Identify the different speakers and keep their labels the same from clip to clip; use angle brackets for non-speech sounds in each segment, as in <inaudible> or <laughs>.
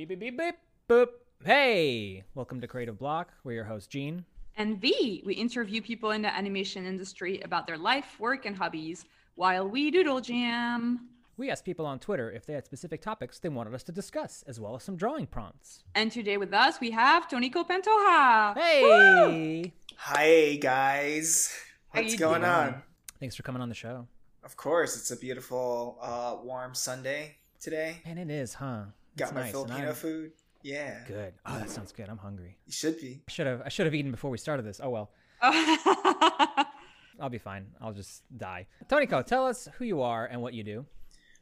Speaker 1: Beep, beep, beep, beep, boop. Hey, welcome to Creative Block. We're your host, Gene.
Speaker 2: And V, we interview people in the animation industry about their life, work, and hobbies while we doodle jam.
Speaker 1: We asked people on Twitter if they had specific topics they wanted us to discuss, as well as some drawing prompts.
Speaker 2: And today with us, we have Toniko Pantoja.
Speaker 1: Hey!
Speaker 3: Hi, guys. What's going
Speaker 2: doing?
Speaker 3: on?
Speaker 1: Thanks for coming on the show.
Speaker 3: Of course, it's a beautiful, uh, warm Sunday today.
Speaker 1: And it is, huh?
Speaker 3: Got
Speaker 1: It's
Speaker 3: my
Speaker 1: nice,
Speaker 3: Filipino
Speaker 1: I'm-
Speaker 3: food. Yeah,
Speaker 1: Good. Oh, that sounds good. I'm hungry.
Speaker 3: you should be.
Speaker 1: I should have. I should have eaten before we started this. Oh well. <laughs> I'll be fine. I'll just die. Toniko, tell us who you are and what you do.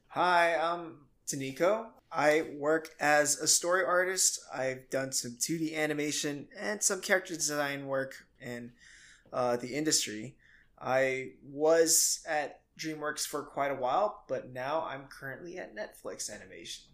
Speaker 3: Hi, I'm Toniko. I work as a story artist. I've done some 2D animation and some character design work in uh, the industry. I was at DreamWorks for quite a while, but now I'm currently at Netflix Animation.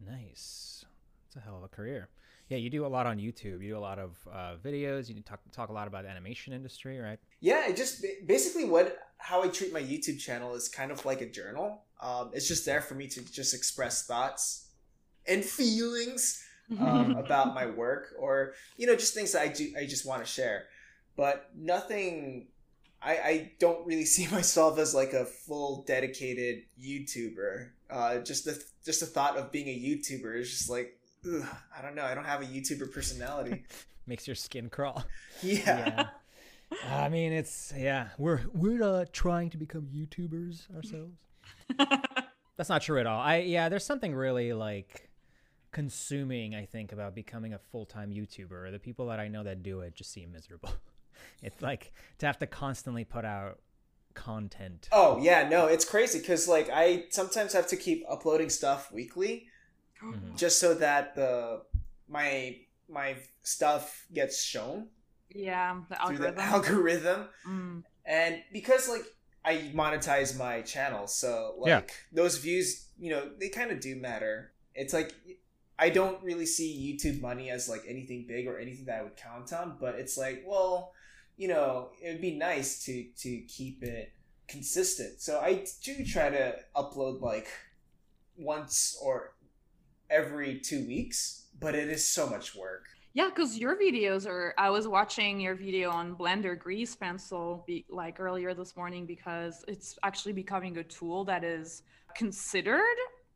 Speaker 1: Nice. It's a hell of a career. Yeah, you do a lot on YouTube. You do a lot of uh, videos. You talk talk a lot about the animation industry, right?
Speaker 3: Yeah, it just basically what how I treat my YouTube channel is kind of like a journal. Um, it's just there for me to just express thoughts and <laughs> feelings um, <laughs> about my work, or you know, just things that I do I just want to share. But nothing. I, I don't really <laughs> see myself as like a full dedicated YouTuber. Uh, just the just the thought of being a YouTuber is just like ugh, I don't know. I don't have a YouTuber personality. <laughs>
Speaker 1: Makes your skin crawl. <laughs>
Speaker 3: yeah.
Speaker 1: I mean, it's yeah. We're we're uh, trying to become YouTubers ourselves. <laughs> That's not true at all. I yeah. There's something really like consuming. I think about becoming a full time YouTuber. The people that I know that do it just seem miserable. It's like to have to constantly put out content.
Speaker 3: Oh yeah, no, it's crazy because like I sometimes have to keep uploading stuff weekly
Speaker 1: Mhm.
Speaker 3: just so that the my my stuff gets shown
Speaker 2: yeah, the
Speaker 3: through
Speaker 2: algorithm.
Speaker 3: the algorithm,
Speaker 2: Mm.
Speaker 3: and because like I monetize my channel, so like
Speaker 1: Yeah.
Speaker 3: those views, you know, they kind of do matter. It's like I don't really see YouTube money as like anything big or anything that I would count on, but it's like, well, you know, it would be nice to to keep it consistent. So I do try to upload like once or every two weeks, but it is so much work.
Speaker 2: Yeah, because your videos are. I was watching your video on Blender Grease Pencil be, like earlier this morning because it's actually becoming a tool that is considered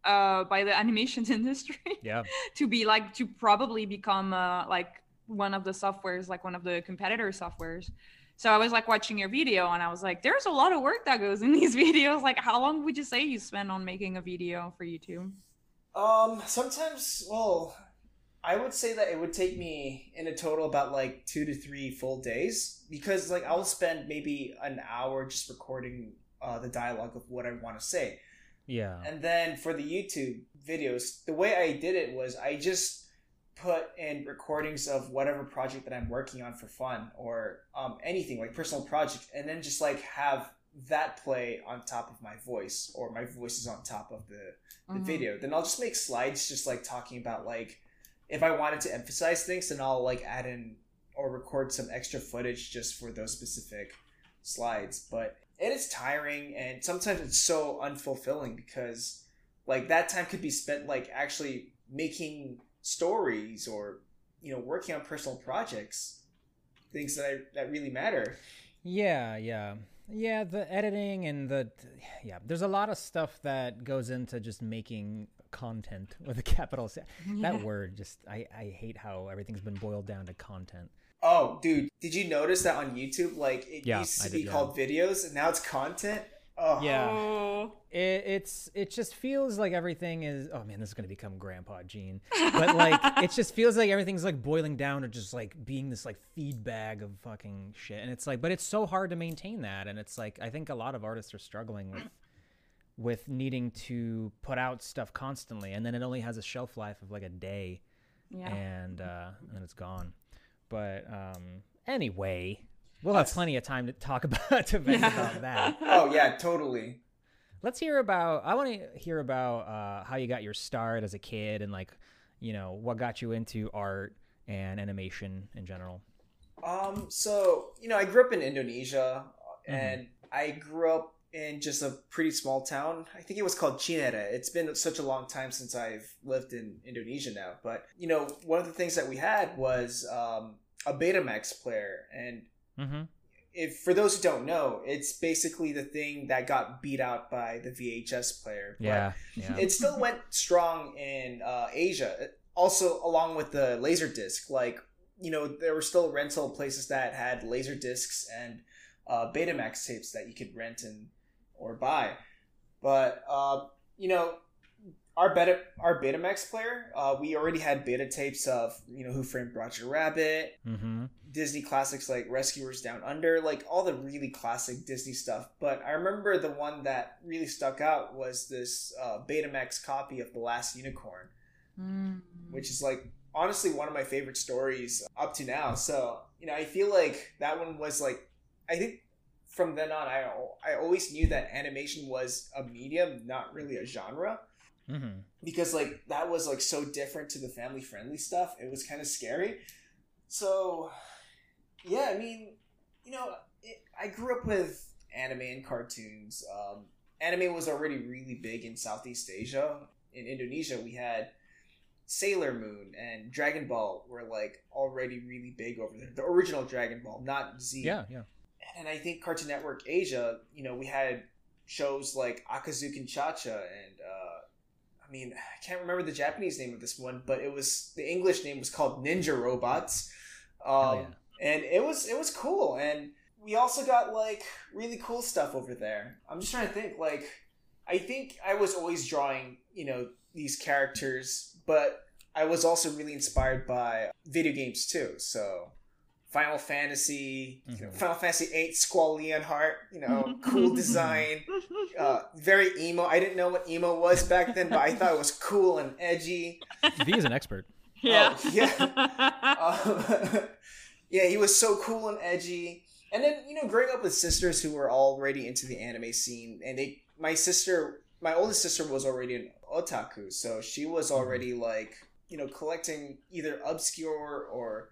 Speaker 2: uh, by the <laughs> animation industry
Speaker 1: Yeah. <laughs>
Speaker 2: to be like to probably become uh, like one of the softwares, like one of the competitor softwares. So I was like watching your video and I was like, there's a lot of work that goes in <laughs> these videos. Like, how long would you say you spend on making a video for YouTube?
Speaker 3: Um, sometimes, well, I would say that it would take me in a total about like two to three full days because like I'll spend maybe an hour just recording uh, the dialogue of what I want to say.
Speaker 1: Yeah.
Speaker 3: And then for the YouTube videos, the way I did it was I just put in recordings of whatever project that I'm working on for fun or um, anything like personal project, and then just like have that play on top of my voice or my voice is on top of the, the
Speaker 2: Mhm.
Speaker 3: video. Then I'll just make slides just like talking about like if I wanted to emphasize things, then I'll like add in or record some extra footage just for those specific slides. But it is tiring and sometimes it's so unfulfilling because like that time could be spent like actually making stories or you know working on personal projects things that I, that really matter
Speaker 1: Yeah, yeah. Yeah, the editing and the yeah, there's a lot of stuff that goes into just making content <laughs> with a capital C. That word just I I hate how everything's been boiled down to content.
Speaker 3: oh dude did you notice that on youtube like it
Speaker 1: Yeah,
Speaker 3: used
Speaker 1: I
Speaker 3: to
Speaker 1: did,
Speaker 3: be
Speaker 1: yeah.
Speaker 3: called videos and now it's content oh
Speaker 1: Yeah.
Speaker 2: Oh.
Speaker 1: It, it's it just feels like everything is oh man, this is going to become grandpa Gene. But like <laughs> it just feels like everything's like boiling down to just like being this like feed bag of fucking shit. And it's like but it's so hard to maintain that and it's like I think a lot of artists are struggling with with needing to put out stuff constantly and then it only has a shelf life of like a day
Speaker 2: Yeah.
Speaker 1: and uh and it's gone. But um anyway, we'll have plenty of time to talk <laughs> about to vent
Speaker 2: Yeah.
Speaker 1: about that. <laughs>
Speaker 3: oh yeah totally
Speaker 1: Let's hear about. I want to hear about uh, how you got your start as a kid and like, you know, what got you into art and animation in general.
Speaker 3: Um, so you know, I grew up in Indonesia,
Speaker 1: Mhm.
Speaker 3: and I grew up in just a pretty small town. I think it was called Cinere. It's been such a long time since I've lived in Indonesia now. But, you know, one of the things that we had was um, a Betamax player. And
Speaker 1: Mm-hmm.
Speaker 3: if for those who don't know, it's basically the thing that got beat out by the VHS player. But
Speaker 1: Yeah. <laughs> Yeah.
Speaker 3: it still went strong in uh, Asia. Also, along with the laser disc, like you know, there were still rental places that had laser discs and uh, Betamax tapes that you could rent and or buy. But uh, you know, our beta our Betamax player, uh, we already had beta tapes of you know Who Framed Roger Rabbit,
Speaker 1: mm-hmm.
Speaker 3: Disney classics like Rescuers Down Under, like all the really classic Disney stuff. But I remember the one that really stuck out was this uh, Betamax copy of The Last Unicorn,
Speaker 2: Mm.
Speaker 3: which is like honestly one of my favorite stories up to now. So you know, I feel like that one was like, I think from then on, I I always knew that animation was a medium, not really a genre
Speaker 1: Mm-hmm.
Speaker 3: because like that was like so different to the family friendly stuff it was kind of scary so yeah i mean you know it, i grew up with anime and cartoons um, anime was already really big in southeast asia in indonesia we had sailor moon and dragon ball were like already really big over there the original dragon ball not z
Speaker 1: Yeah. Yeah.
Speaker 3: and I think Cartoon Network Asia, you know, we had shows like Akazukin Cha-Cha and uh, I mean, I can't remember the Japanese name of this one, but it was the English name was called Ninja Robots.
Speaker 1: Hell
Speaker 3: Um,
Speaker 1: yeah.
Speaker 3: and it was it was cool and we also got like really cool stuff over there. I'm just trying to think like I think I was always drawing, you know, these characters, but I was also really inspired by video games too. So Final Fantasy, you know,
Speaker 1: Mhm.
Speaker 3: Final Fantasy 8 Squall Leonhart, you know, cool <laughs> design, uh, very emo. I didn't know what emo was back then, but I thought it was cool and edgy.
Speaker 1: V is an expert. <laughs>
Speaker 2: yeah.
Speaker 3: Oh, yeah. Um, <laughs> yeah, he was so cool and edgy. And then you know, growing up with sisters who were already into the anime scene, and they, my sister, my oldest sister was already an otaku, so she was already like you know collecting either obscure or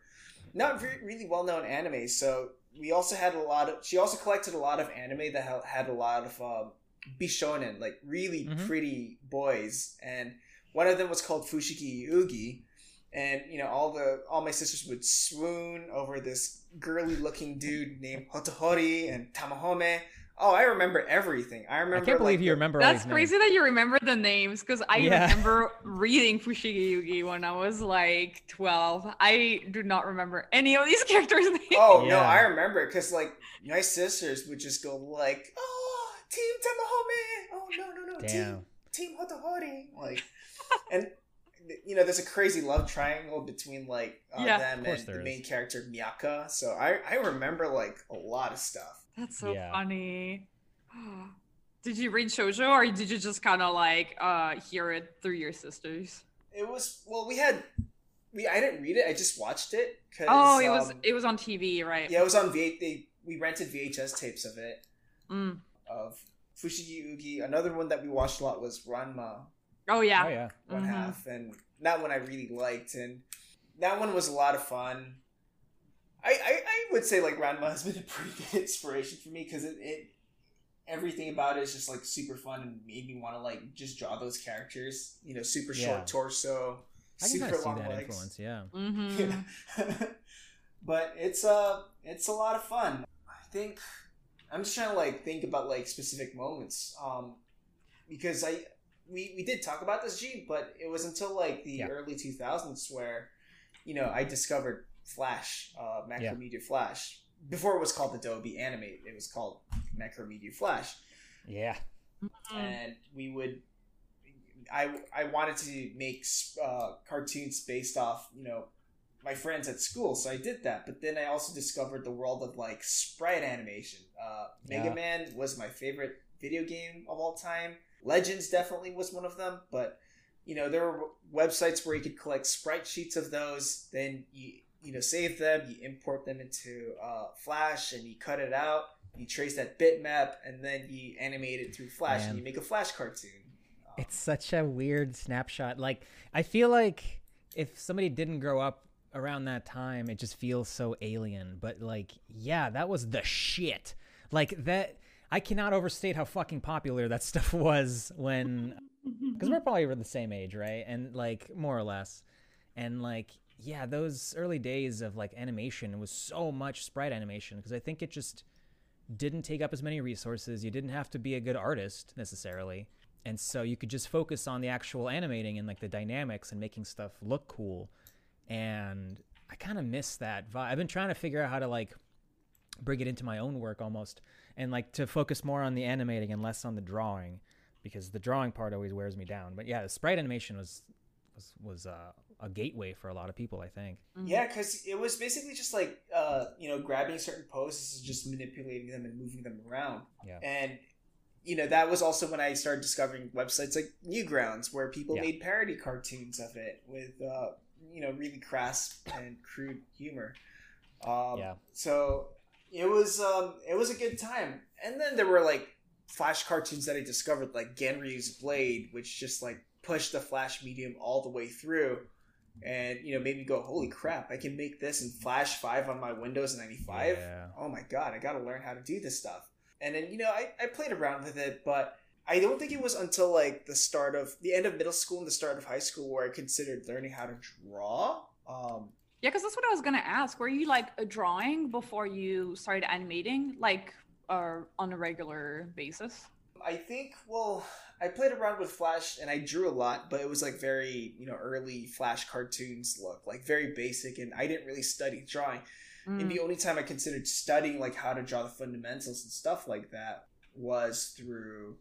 Speaker 3: not re- really well known anime. So we also had a lot of. She also collected a lot of anime that had a lot of um, bishonen, like really
Speaker 1: Mhm.
Speaker 3: pretty boys, and one of them was called Fushigi Yugi and you know all the all my sisters would swoon over this girly looking dude named Hotohori and Tamahome. Oh, I remember everything. I remember.
Speaker 1: I can't believe
Speaker 3: like,
Speaker 1: you remember.
Speaker 2: That's
Speaker 1: these
Speaker 2: crazy that you remember the names because I
Speaker 1: Yeah.
Speaker 2: remember reading Fushigi Yugi when I was like 12. I do not remember any of these <laughs> characters' names.
Speaker 3: Oh no, I remember because like my sisters would just go like, "Oh, Team Tamahome! Oh no, no, no,
Speaker 1: Damn.
Speaker 3: Team Team Hotohori!" Like, and you know, there's a crazy love triangle between like uh,
Speaker 2: Yeah.
Speaker 3: them and the
Speaker 1: is.
Speaker 3: main character Miaka. So I I remember like a lot of stuff.
Speaker 2: That's so
Speaker 1: Yeah.
Speaker 2: funny. <gasps> Did you read shoujo or did you just kind of like uh hear it through your sisters?
Speaker 3: It was well, we had we I didn't read it. I just watched it. Cause,
Speaker 2: Oh, it was
Speaker 3: um,
Speaker 2: it was on TV, right?
Speaker 3: yeah, it was on V. They we rented VHS tapes of it
Speaker 2: Mm.
Speaker 3: of Fushigi Yugi. Another one that we watched a lot was Ranma
Speaker 2: Oh yeah.
Speaker 1: Oh yeah.
Speaker 3: one
Speaker 2: Mhm.
Speaker 3: half, and that one I really liked, and that one was a lot of fun. I I, I would say like Ranma has been a pretty good <laughs> inspiration for me because it, it everything about it is just like super fun and made me want to like just draw those characters. You know, super
Speaker 1: Yeah.
Speaker 3: short torso,
Speaker 1: I
Speaker 3: super
Speaker 1: kind of see
Speaker 3: long
Speaker 1: that
Speaker 3: legs.
Speaker 1: influence. Yeah. <laughs>
Speaker 2: hmm <laughs>
Speaker 3: but it's uh it's a lot of fun. I think I'm just trying to like think about like specific moments. Um because I we, we did talk about this G, but it was until like the
Speaker 1: Yeah.
Speaker 3: early 2000s where you know I discovered Flash, uh, Macromedia Flash. Before it was called Adobe Animate, it was called Macromedia Flash
Speaker 1: Yeah.
Speaker 2: Mm.
Speaker 3: and we would i i wanted to make uh, cartoons based off you know my friends at school so i did that but then i also discovered the world of like sprite animation uh, mega
Speaker 1: Yeah.
Speaker 3: man was my favorite video game of all time legends definitely was one of them but you know there were websites where you could collect sprite sheets of those then you you know save them you import them into uh, flash and you cut it out you trace that bitmap and then you animate it through flash
Speaker 1: Man.
Speaker 3: and you make a flash cartoon Um,
Speaker 1: It's such a weird snapshot. Like I feel like if somebody didn't grow up around that time, it just feels so alien. But like, yeah, that was the shit. Like that. I cannot overstate how fucking popular that <laughs> stuff was when because we're <laughs> probably the same age, right? And like more or less, and like yeah, those early days of like animation was so much sprite animation because I think it just didn't take up as many resources. You didn't have to be a good artist necessarily. And so you could just focus on the actual animating and like the dynamics and making stuff look cool. And I kind of miss that vibe. I've been trying to figure out how to like bring it into my own work almost and like to focus more on the animating and less on the drawing because the drawing part always wears me down. But yeah, the sprite animation was was was uh, a gateway for a lot of people, I think.
Speaker 2: Mm-hmm.
Speaker 3: Yeah, because it was basically just like uh, you know grabbing certain poses and just manipulating them and moving them around.
Speaker 1: Yeah.
Speaker 3: And you know that was also when I started discovering websites like Newgrounds where people
Speaker 1: Yeah.
Speaker 3: made parody cartoons of it with uh, you know really crass and crude humor. Um,
Speaker 1: Yeah.
Speaker 3: So it was um, it was a good time. And then there were like Flash cartoons that I discovered like Genryu's Blade, which just like pushed the Flash medium all the way through and you know made me go holy crap i can make this in flash 5 on my windows 95
Speaker 1: Yeah.
Speaker 3: oh my god i gotta learn how to do this stuff and then you know I, I played around with it but i don't think it was until like the start of the end of middle school and the start of high school where i considered learning how to draw um
Speaker 2: Yeah, because that's what I was gonna ask. Were you like a drawing before you started animating, like uh, on a regular basis?
Speaker 3: I think well, I played around with Flash and I drew a lot, but it was like very, you know, early Flash cartoons look, like very basic and I didn't really study drawing. And
Speaker 2: Mm.
Speaker 3: the only time I considered studying like how to draw the fundamentals and stuff like that was through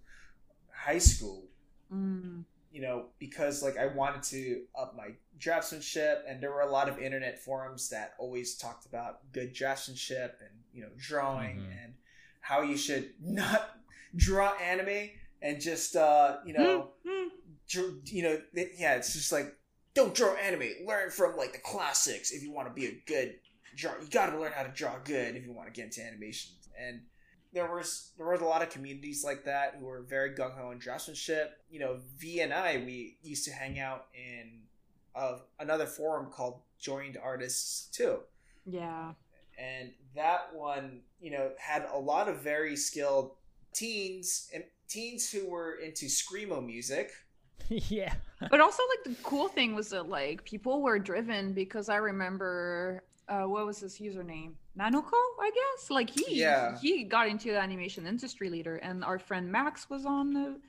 Speaker 3: high school.
Speaker 2: Mm.
Speaker 3: You know, because like I wanted to up my draftsmanship and there were a lot of internet forums that always talked about good draftsmanship and, you know, drawing
Speaker 1: Mhm.
Speaker 3: and how you should <laughs> not draw anime and just uh, you know,
Speaker 2: Mm.
Speaker 3: dr- you know, th- yeah, it's just like don't draw anime. Learn from like the classics if you want to be a good draw. You got to learn how to draw good if you want to get into animation. And there was there was a lot of communities like that who were very gung ho in draftsmanship. You know, V and I we used to hang out in uh, another forum called Joined Artists too
Speaker 2: Yeah.
Speaker 3: and that one you know had a lot of very skilled teens and teens who were into screamo music <laughs>
Speaker 1: yeah.
Speaker 2: But also, like the cool thing was that like people were driven because I remember uh, what was his username? Nanoko, I guess. Like he
Speaker 3: Yeah.
Speaker 2: he got into the animation industry leader, and our friend Max was on the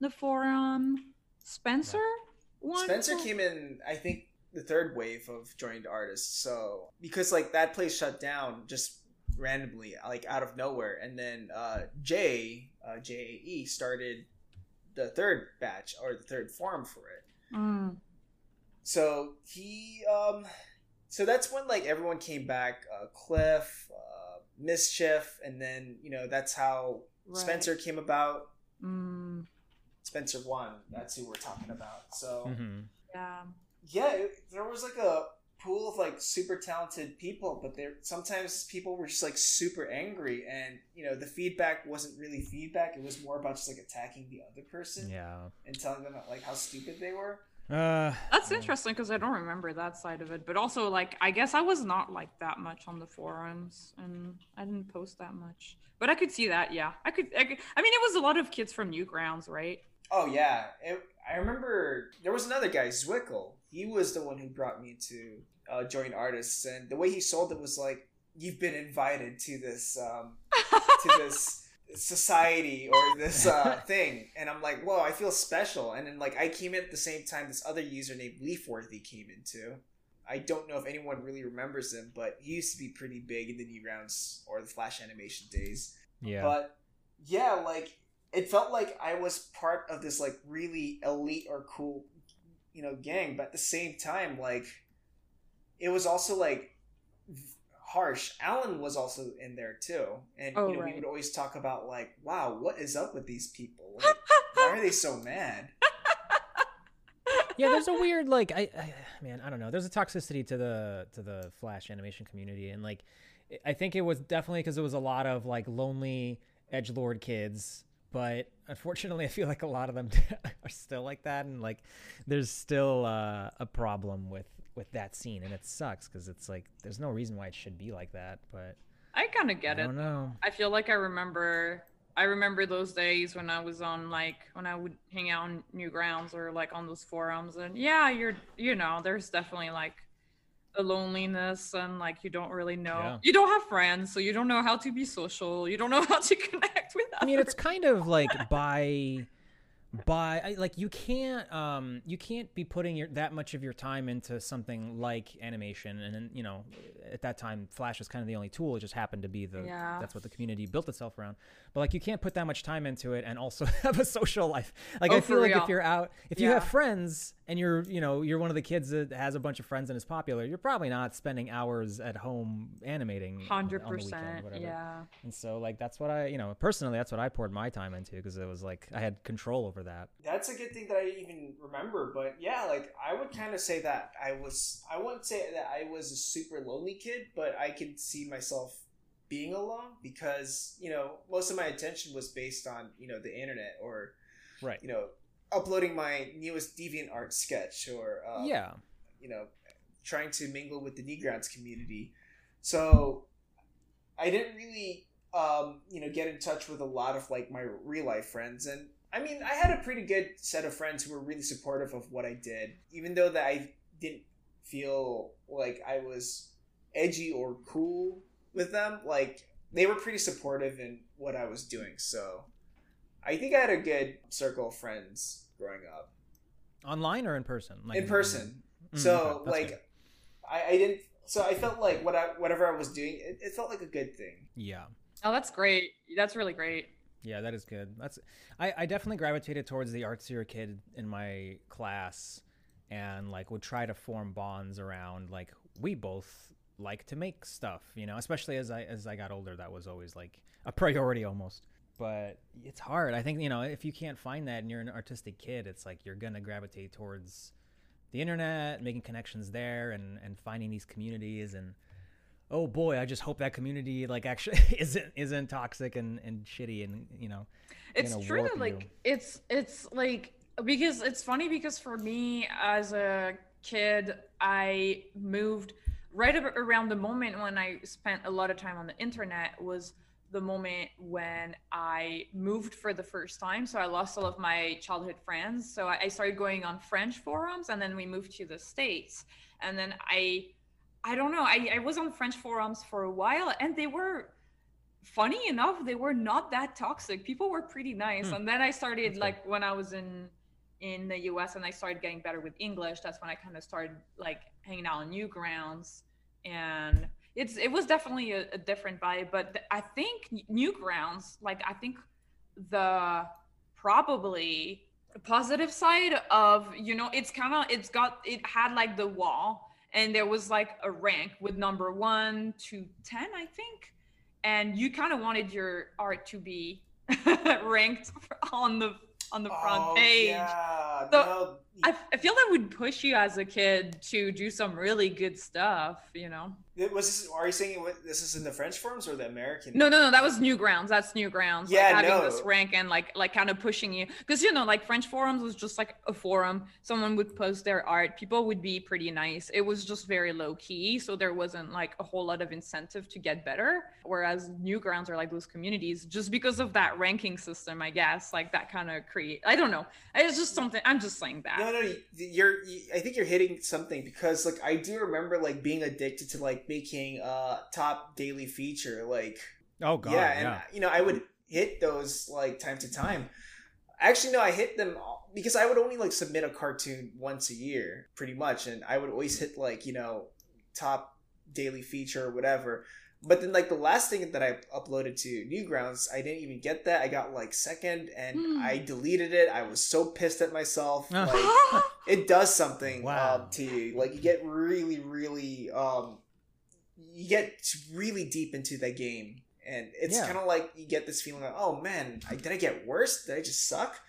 Speaker 2: the forum. Spencer, one
Speaker 3: spencer came in i think the third wave of joined artists so because like that place shut down just randomly like out of nowhere and then uh jay uh jae started the third batch or the third forum for it
Speaker 2: Mm.
Speaker 3: so he um so that's when like everyone came back uh cliff uh mischief and then you know that's how
Speaker 2: Right.
Speaker 3: spencer came about
Speaker 2: Mm.
Speaker 3: spencer one that's who we're talking about so
Speaker 1: hmm
Speaker 2: Yeah.
Speaker 3: yeah it, there was like a pool of like super talented people but there sometimes people were just like super angry and you know the feedback wasn't really feedback it was more about just like attacking the other person
Speaker 1: Yeah.
Speaker 3: and telling them like how stupid they were
Speaker 1: Uh,
Speaker 2: That's interesting because I don't remember that side of it. But also, like, I guess I was not like that much on the forums, and I didn't post that much. But I could see that. Yeah, I could. I, could, I mean, it was a lot of kids from Newgrounds, right?
Speaker 3: Oh yeah, it, I remember there was another guy, Zwickle. He was the one who brought me to uh, join artists, and the way he sold it was like, "You've been invited to this um, to <laughs> this society or this uh, thing," and I'm like, "Whoa, I feel special." And then like I came in at the same time this other user named Leafworthy came in too. I don't know if anyone really remembers him, but he used to be pretty big in the Newgrounds or the Flash animation days.
Speaker 1: yeah.
Speaker 3: But yeah, like it felt like I was part of this like really elite or cool, you know, gang. But at the same time, like it was also like harsh. Alan was also in there too, and
Speaker 2: Oh,
Speaker 3: you know we would always talk about like, wow, what is up with these people? <laughs> Like, why are they so mad?
Speaker 1: yeah, there's a weird like I, I man, I don't know. There's a toxicity to the to the Flash animation community, and like I- I think it was definitely because it was a lot of like lonely edge lord kids. But unfortunately, <laughs> I feel like a lot of them <laughs> are still like that, and like there's still uh, a problem with with that scene, and it sucks because it's like there's no reason why it should be like that. But
Speaker 2: I kind of get it.
Speaker 1: I
Speaker 2: it.
Speaker 1: don't know.
Speaker 2: I feel like I remember I remember those days when I was on like when I would hang out on Newgrounds or like on those forums, and yeah, you're you know, there's definitely like a loneliness and like you don't really know
Speaker 1: Yeah.
Speaker 2: you don't have friends so you don't know how to be social you don't know <laughs> how to connect with
Speaker 1: I mean, it's kind of like by by I- like you can't um you can't be putting your that much of your time into something like animation and then you know at that time flash was kind of the only tool it just happened to be the
Speaker 2: Yeah.
Speaker 1: that's what the community built itself around but like you can't put that much time into it and also <laughs> have a social life like
Speaker 2: Oh,
Speaker 1: i feel like
Speaker 2: real.
Speaker 1: if you're out if you have friends and you're you know you're one of the kids that has a bunch of friends and is popular you're probably not spending hours at home animating on the
Speaker 2: 100%
Speaker 1: weekend, whatever.
Speaker 2: yeah
Speaker 1: And so, like, that's what I, you know, personally, that's what I poured my time into because it was like I had control over that.
Speaker 3: That's a good thing that I even remember. But yeah, like I would kind of say that I was. I wouldn't say that I was a super lonely kid, but I could see myself being alone because you know most of my attention was based on you know the internet or
Speaker 1: Right.
Speaker 3: you know uploading my newest deviant art sketch or um,
Speaker 1: yeah.
Speaker 3: you know, trying to mingle with the Newgrounds community. So I didn't really, um, you know, get in touch with a lot of like my real life friends. And I mean, I had a pretty good set of friends who were really supportive of what I did, even though that I didn't feel like I was edgy or cool with them. Like they were pretty supportive in what I was doing. So I think I had a good circle of friends growing up.
Speaker 1: Online or in person? Like
Speaker 3: in person.
Speaker 1: Mm,
Speaker 3: so
Speaker 1: okay,
Speaker 3: like. I, I didn't so I felt like what I whatever I was doing it, it felt like a good thing.
Speaker 1: yeah.
Speaker 2: oh that's great that's really great
Speaker 1: Yeah, that is good. That's I, I definitely gravitated towards the artsier kid in my class and like would try to form bonds around like we both like to make stuff, you know, especially as I as I got older that was always like a priority almost. But it's hard. I think, you know, if you can't find that and you're an artistic kid, it's like you're going to gravitate towards the internet, making connections there and and finding these communities and oh boy, I just hope that community like actually <laughs> isn't isn't toxic and and shitty and you know
Speaker 2: it's true that like
Speaker 1: you.
Speaker 2: it's it's like because it's funny because for me as a kid i moved right around the moment when i spent a lot of time on the internet was the moment when i moved for the first time. So i lost all of my childhood friends. So I started going on french forums and then we moved to the states. And then i i don't know. I, I was on french forums for a while and they were funny enough they were not that toxic. People were pretty nice.
Speaker 1: Hmm.
Speaker 2: and then i started like when i was in in the us and i started getting better with english that's when i kind of started like hanging out on newgrounds and it's it was definitely a, a different vibe but th- i think newgrounds like i think the probably positive side of you know it's kind of it's got it had like the wall and there was like a rank with number one to 10 i think. And you kind of wanted your art to be <laughs> ranked <laughs> on the on the front
Speaker 3: Oh,
Speaker 2: page.
Speaker 3: Yeah,
Speaker 2: So,
Speaker 3: no,
Speaker 2: I, feel that would push you as a kid to do some really good stuff you know?
Speaker 3: It was this, are you saying it this is in the French forums or the American?
Speaker 2: no no no that was newgrounds that's newgrounds
Speaker 3: Yeah,
Speaker 2: like having
Speaker 3: no.
Speaker 2: this rank and like like kind of pushing you. Because you know like french forums was just like a forum. Someone would post their art. People would be pretty nice. It was just very low key so there wasn't like a whole lot of incentive to get better. Whereas newgrounds are like those communities just because of that ranking system i guess like that kind of create i don't know. It's just something i'm just saying that
Speaker 3: No, no, you- you're. You, I think you're hitting something because, like, I do remember like being addicted to like making uh top daily feature. Like,
Speaker 1: oh god
Speaker 3: yeah,
Speaker 1: yeah,
Speaker 3: and you know, I would hit those like time to time. Actually, no, I hit them all- because I would only like submit a cartoon once a year, pretty much, and I would always hit like you know top daily feature or whatever. But then, like the last thing that I uploaded to Newgrounds, I didn't even get that. I got like second, and
Speaker 2: Hmm.
Speaker 3: I deleted it. I was so pissed at myself. Like, <laughs> it does something
Speaker 1: Wow.
Speaker 3: um, to you. Like you get really, really, um, you get really deep into that game, and it's
Speaker 1: Yeah.
Speaker 3: kind of like you get this feeling like, oh man, I, did I get worse? Did I just suck?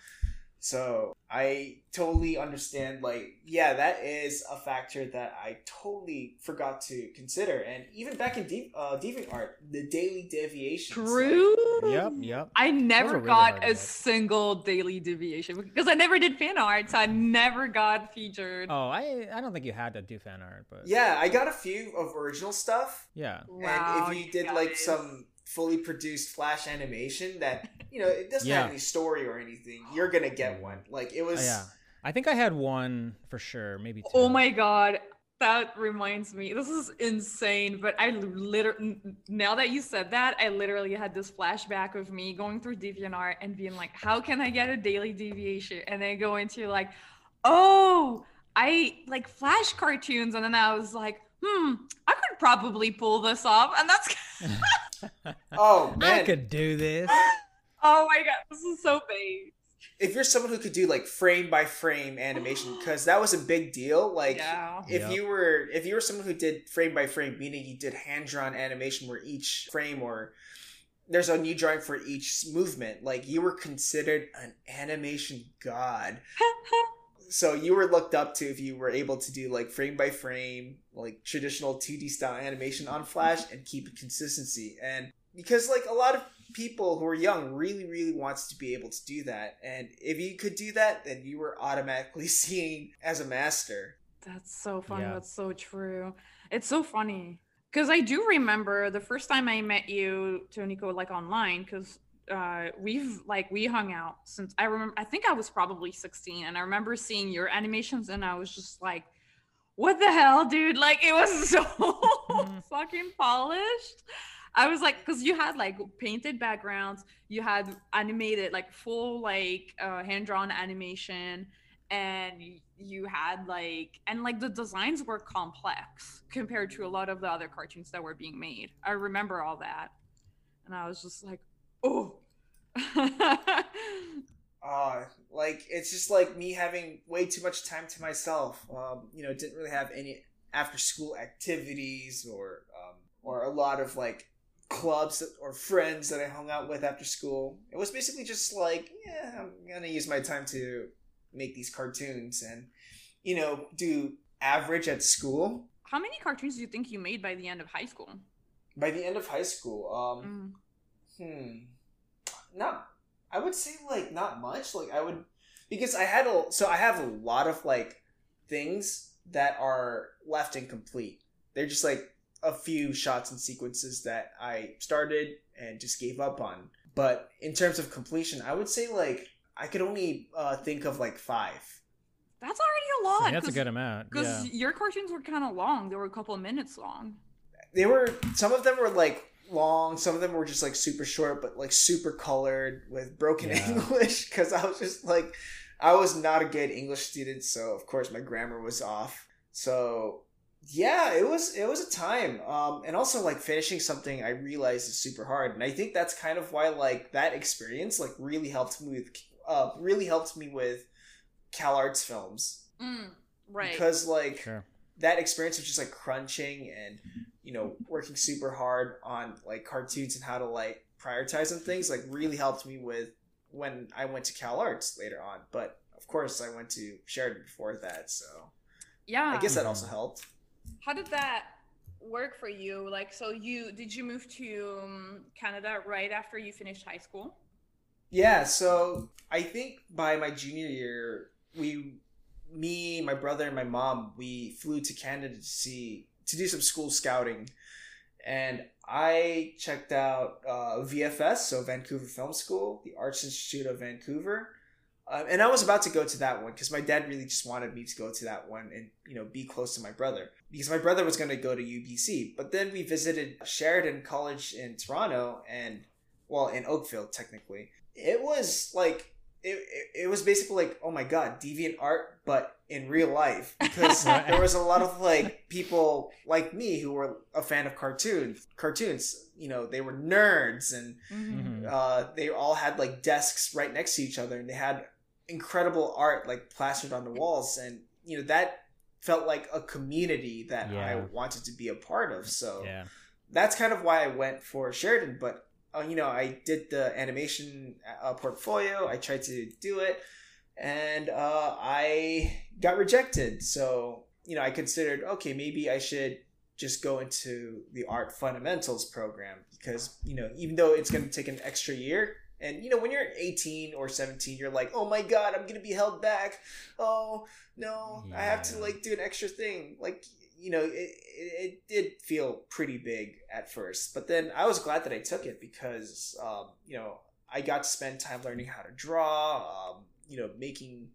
Speaker 3: So I totally understand. Like, yeah, that is a factor that I totally forgot to consider. And even back in Deep, uh, DeviantArt, the daily deviations. like-
Speaker 2: true
Speaker 1: yep yep
Speaker 2: I never
Speaker 1: really
Speaker 2: got a
Speaker 1: get.
Speaker 2: single daily deviation because I never did fan art, so I never got featured.
Speaker 1: oh i i don't think you had to do fan art but
Speaker 3: yeah, I got a few of original stuff.
Speaker 1: yeah
Speaker 2: Wow,
Speaker 3: and if you
Speaker 2: you
Speaker 3: did like some fully produced Flash animation that <laughs> you know it doesn't
Speaker 1: Yeah.
Speaker 3: have any story or anything, you're gonna get one. Like it was.
Speaker 1: yeah. I think I had one for sure, maybe two.
Speaker 2: Oh my god, that reminds me. This is insane, but I literally now that you said that, I literally had this flashback of me going through DeviantArt and being like, "How can I get a daily deviation?" And then go into like, "Oh, I like Flash cartoons," and then I was like, "Hmm, I could probably pull this off," and that's. <laughs>
Speaker 3: Oh
Speaker 1: I could do this.
Speaker 2: oh my god, this is so big.
Speaker 3: if you're someone who could do like frame by frame animation, because that was a big deal. Like
Speaker 2: yeah.
Speaker 3: if
Speaker 1: Yep.
Speaker 3: you were if you were someone who did frame by frame, meaning you did hand drawn animation where each frame or there's a new drawing for each movement, like you were considered an animation god. <laughs> so you were looked up to if you were able to do like frame by frame like traditional 2d style animation on flash and keep consistency and because like a lot of people who are young really really wants to be able to do that and if you could do that then you were automatically <laughs> seen as a master
Speaker 2: That's so funny.
Speaker 1: Yeah.
Speaker 2: That's so true. It's so funny because I do remember the first time I met you, Toniko, like online, because uh, we've like we hung out since I remember. I think I was probably 16, and I remember seeing your animations, and I was just like, "What the hell, dude!" Like it was <laughs> so fucking polished. I was like, because you had like painted backgrounds, you had animated like full like uh, hand drawn animation, and you had like and like the designs were complex compared to a lot of the other cartoons that were being made. I remember all that, and I was just like, oh.
Speaker 3: uh <laughs> like it's just like me having way too much time to myself um you know didn't really have any after school activities or um or a lot of like clubs or friends that I hung out with after school. It was basically just like, yeah, I'm gonna use my time to make these cartoons and, you know, do average at school.
Speaker 2: How many cartoons do you think you made by the end of high school?
Speaker 3: By the end of high school, um,
Speaker 2: Mm.
Speaker 3: hmm, not. I would say like not much. Like I would because I had a so I have a lot of like things that are left incomplete. They're just like a few shots and sequences that I started and just gave up on. But in terms of completion, I would say like I could only uh, think of like five.
Speaker 2: That's already a lot.
Speaker 1: that's a good amount.
Speaker 2: Because
Speaker 1: Yeah.
Speaker 2: your cartoons were kind of long. They were a couple of minutes long.
Speaker 3: They were some of them were like long, some of them were just like super short, but like super colored with broken
Speaker 1: Yeah. <laughs>
Speaker 3: English because I was just like I was not a good English student, so of course my grammar was off. So yeah, it was it was a time. Um, and also like finishing something I realized is super hard, and I think that's kind of why like that experience like really helped me with uh really helped me with Cal Arts films
Speaker 2: Mm, right.
Speaker 3: because like
Speaker 1: Sure.
Speaker 3: that experience of just like crunching and you know working super hard on like cartoons and how to like prioritize and things like really helped me with when I went to Cal Arts later on. But of course, I went to Sheridan before that, so
Speaker 2: yeah.
Speaker 3: I guess that also helped.
Speaker 2: How did that work for you? Like, so you did you move to um, Canada right after you finished high school?
Speaker 3: Yeah, so I think by my junior year, we, me, my brother, and my mom, we flew to Canada to see to do some school scouting, and I checked out uh, VFS, so Vancouver Film School, the Arts Institute of Vancouver, uh, and I was about to go to that one because my dad really just wanted me to go to that one and you know be close to my brother. Because my brother was going to go to UBC, but then we visited Sheridan College in Toronto and well in Oakville technically. It was like it, it, it was basically like oh my god deviant art but in real life <laughs> because
Speaker 1: Right.
Speaker 3: there was a lot of like people like me who were a fan of cartoons cartoons you know they were nerds and
Speaker 1: Mhm.
Speaker 3: uh, they all had like desks right next to each other and they had incredible art like plastered on the walls and you know that felt like a community that i wanted to be a part of so
Speaker 1: Yeah.
Speaker 3: that's kind of why I went for Sheridan. But you know, I did the animation uh, portfolio. I tried to do it, and uh, I got rejected. So you know, I considered okay, maybe I should just go into the art fundamentals program because you know, even though it's going to take an extra year. And you know, when you're 18 or 17, you're like, "Oh my god, I'm gonna be held back. Oh no, I have to like do an extra thing." Like you know, it, it, it did feel pretty big at first, but then I was glad that I took it because, um, you know, I got to spend time learning how to draw, um, you know, making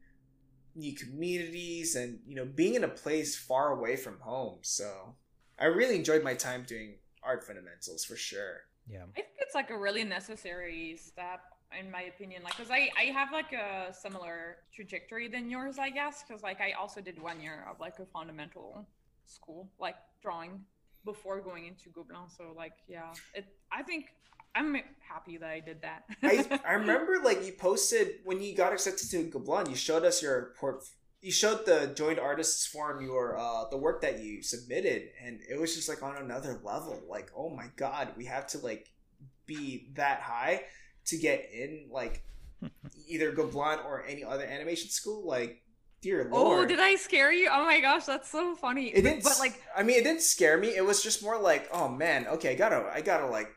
Speaker 3: new communities and, you know, being in a place far away from home. So I really enjoyed my time doing art fundamentals for sure.
Speaker 1: Yeah.
Speaker 2: I think it's like a really necessary step in my opinion like because I, I have like a similar trajectory than yours i guess because like i also did one year of like a fundamental school like drawing before going into gobelin. So like yeah it i think i'm happy that i did that. <laughs>
Speaker 3: I, I remember like you posted when you got accepted to gobelin you showed us your port you showed the joint artists form your uh the work that you submitted and it was just like on another level. Like oh my god we have to like be that high to get in like <laughs> either Gobelin or any other animation school, like dear
Speaker 2: oh,
Speaker 3: lord.
Speaker 2: Oh, did I scare you? Oh my gosh, that's so funny.
Speaker 3: It didn't
Speaker 2: but like
Speaker 3: I mean it didn't scare me. It was just more like, oh man, okay, I gotta I gotta like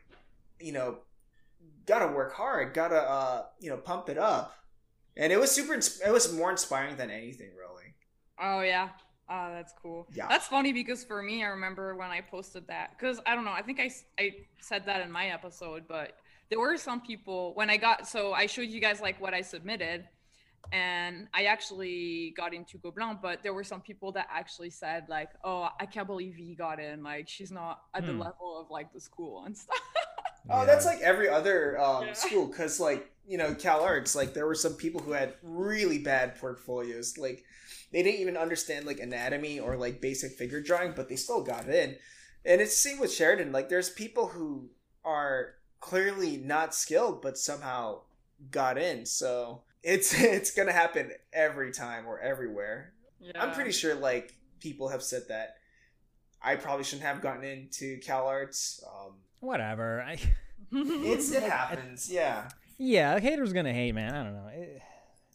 Speaker 3: you know gotta work hard, gotta uh you know pump it up. And it was super it was more inspiring than anything really.
Speaker 2: Oh yeah. Oh, that's cool.
Speaker 3: Yeah.
Speaker 2: That's funny because for me, I remember when I posted that because I don't know. I think I, I said that in my episode, but there were some people when I got so I showed you guys like what I submitted and I actually got into Gobelin, but there were some people that actually said like, "Oh, I can't believe he got in. Like, she's not at hmm. the level of like the school and stuff."
Speaker 3: oh, yeah. that's like every other um, yeah. school, because like you know, Cal Arts, like there were some people who had really bad portfolios. Like, they didn't even understand like anatomy or like basic figure drawing, but they still got in. And it's the same with Sheridan. Like, there's people who are clearly not skilled, but somehow got in. So it's <laughs> it's gonna happen every time or everywhere. Yeah. I'm pretty sure like people have said that I probably shouldn't have gotten into Cal Arts. Um,
Speaker 1: Whatever. <laughs> I
Speaker 3: it's it <laughs> happens. Yeah.
Speaker 1: Yeah, haters gonna hate, man. I don't know. It,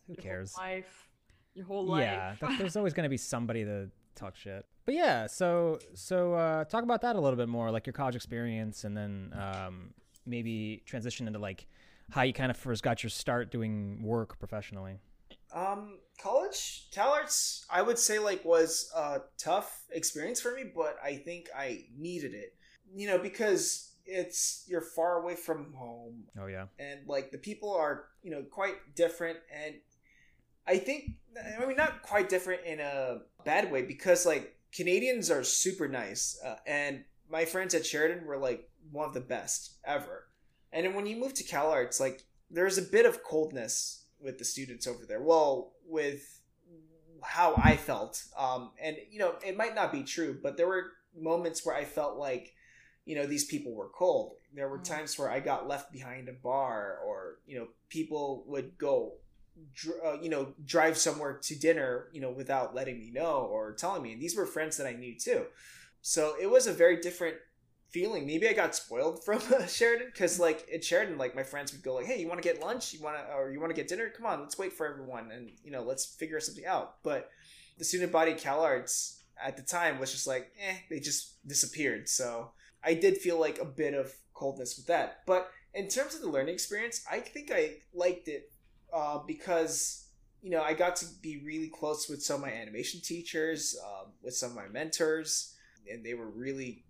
Speaker 1: who
Speaker 2: Your
Speaker 1: cares?
Speaker 2: Whole life. Your whole life.
Speaker 1: Yeah, there's always gonna be somebody to talk shit. But yeah, so so uh, talk about that a little bit more, like your college experience, and then um, maybe transition into like how you kind of first got your start doing work professionally?
Speaker 3: Um, college, CalArts, I would say like was a tough experience for me, but I think I needed it. You know, because it's you're far away from home.
Speaker 1: Oh yeah.
Speaker 3: And like the people are, you know, quite different and I think I mean not quite different in a bad way because like Canadians are super nice uh, and my friends at Sheridan were like one of the best ever. And then when you move to CalArts, like there's a bit of coldness with the students over there. Well, with how I felt, um, and you know, it might not be true, but there were moments where I felt like, you know, these people were cold. There were mm. times where I got left behind a bar, or you know, people would go, uh, you know, drive somewhere to dinner, you know, without letting me know or telling me. And these were friends that I knew too. So it was a very different feeling. Maybe I got spoiled <laughs> from Sheridan because like at Sheridan, like my friends would go like, "Hey, you want to get lunch? You want to or you want to get dinner? Come on, let's wait for everyone and you know let's figure something out." But the student body Cal Arts at the time was just like, eh, they just disappeared. So I did feel like a bit of coldness with that. But in terms of the learning experience, I think I liked it uh, because you know I got to be really close with some of my animation teachers, um, with some of my mentors, and they were really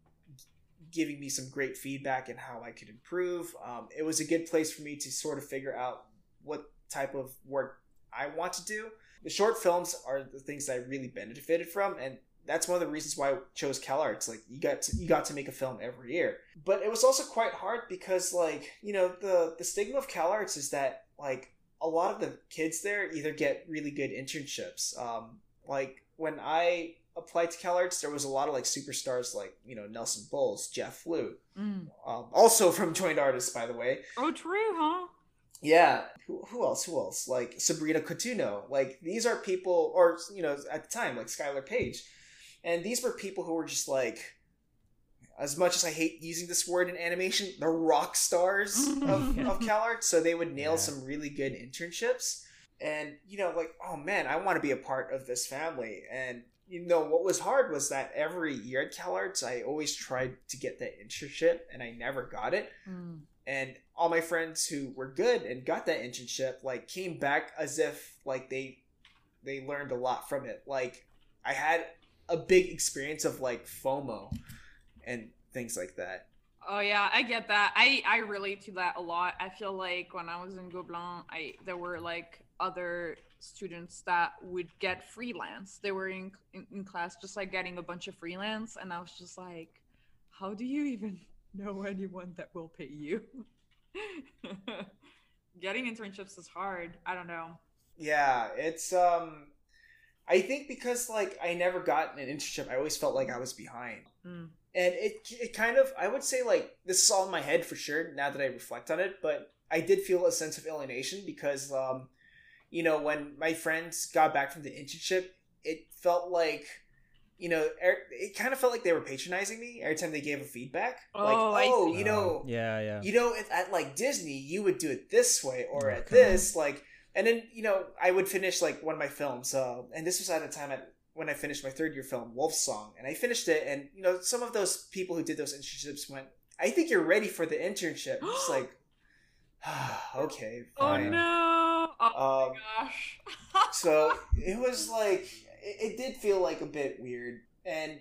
Speaker 3: giving me some great feedback and how I could improve. Um, it was a good place for me to sort of figure out what type of work I want to do. The short films are the things that I really benefited from, and that's one of the reasons why I chose CalArts. Like you got to, you got to make a film every year, but it was also quite hard because like you know the the stigma of CalArts is that like a lot of the kids there either get really good internships. Um, like when I applied to CalArts, there was a lot of like superstars like you know Nelson Boles, Jeff Flute, mm. um, also <laughs> from Joint Artists, by the way.
Speaker 2: Oh, true, huh?
Speaker 3: Yeah. Who, who else? Who else? Like Sabrina Cotugno. Like these are people, or you know, at the time, like Skyler Page, and these were people who were just like. As much as I hate using this word in animation, the rock stars <laughs> of, of CalArts, so they would nail yeah. some really good internships and you know like oh man i want to be a part of this family and you know what was hard was that every year at CalArts I always tried to get that internship and I never got it. Mm. And all my friends who were good and got that internship like came back as if like they they learned a lot from it. Like I had a big experience of like FOMO and things like that.
Speaker 2: Oh yeah, I get that. I I relate to that a lot. I feel like when I was in Gobelin, I there were like other students that would get freelance. They were in, in in class just like getting a bunch of freelance, and I was just like, how do you even <laughs> know anyone that will pay you? <laughs> getting internships is hard. I don't know.
Speaker 3: Yeah, it's um I think because like I never got an internship, I always felt like I was behind.
Speaker 2: Mm.
Speaker 3: And it it kind of I would say like this is all in my head for sure now that I reflect on it, but I did feel a sense of alienation because um you know when my friends got back from the internship, it felt like you know, er, it kind of felt like they were patronizing me every time they gave a feedback. like,
Speaker 2: Oh, I
Speaker 3: oh, you know,
Speaker 1: yeah, yeah.
Speaker 3: you know, at, at like Disney, you would do it this way, or at
Speaker 1: Okay.
Speaker 3: this, like, and then you know, I would finish like one of my films, uh, and this was at a time at when I finished my third year film, Wolf Song, and I finished it, and you know, some of those people who did those internships went, "I think you're ready for the internship." I'm just <gasps> like, <sighs> okay,
Speaker 2: Oh no! Oh
Speaker 3: Um,
Speaker 2: my gosh. <laughs>
Speaker 3: so it was like it, it did feel like a bit weird and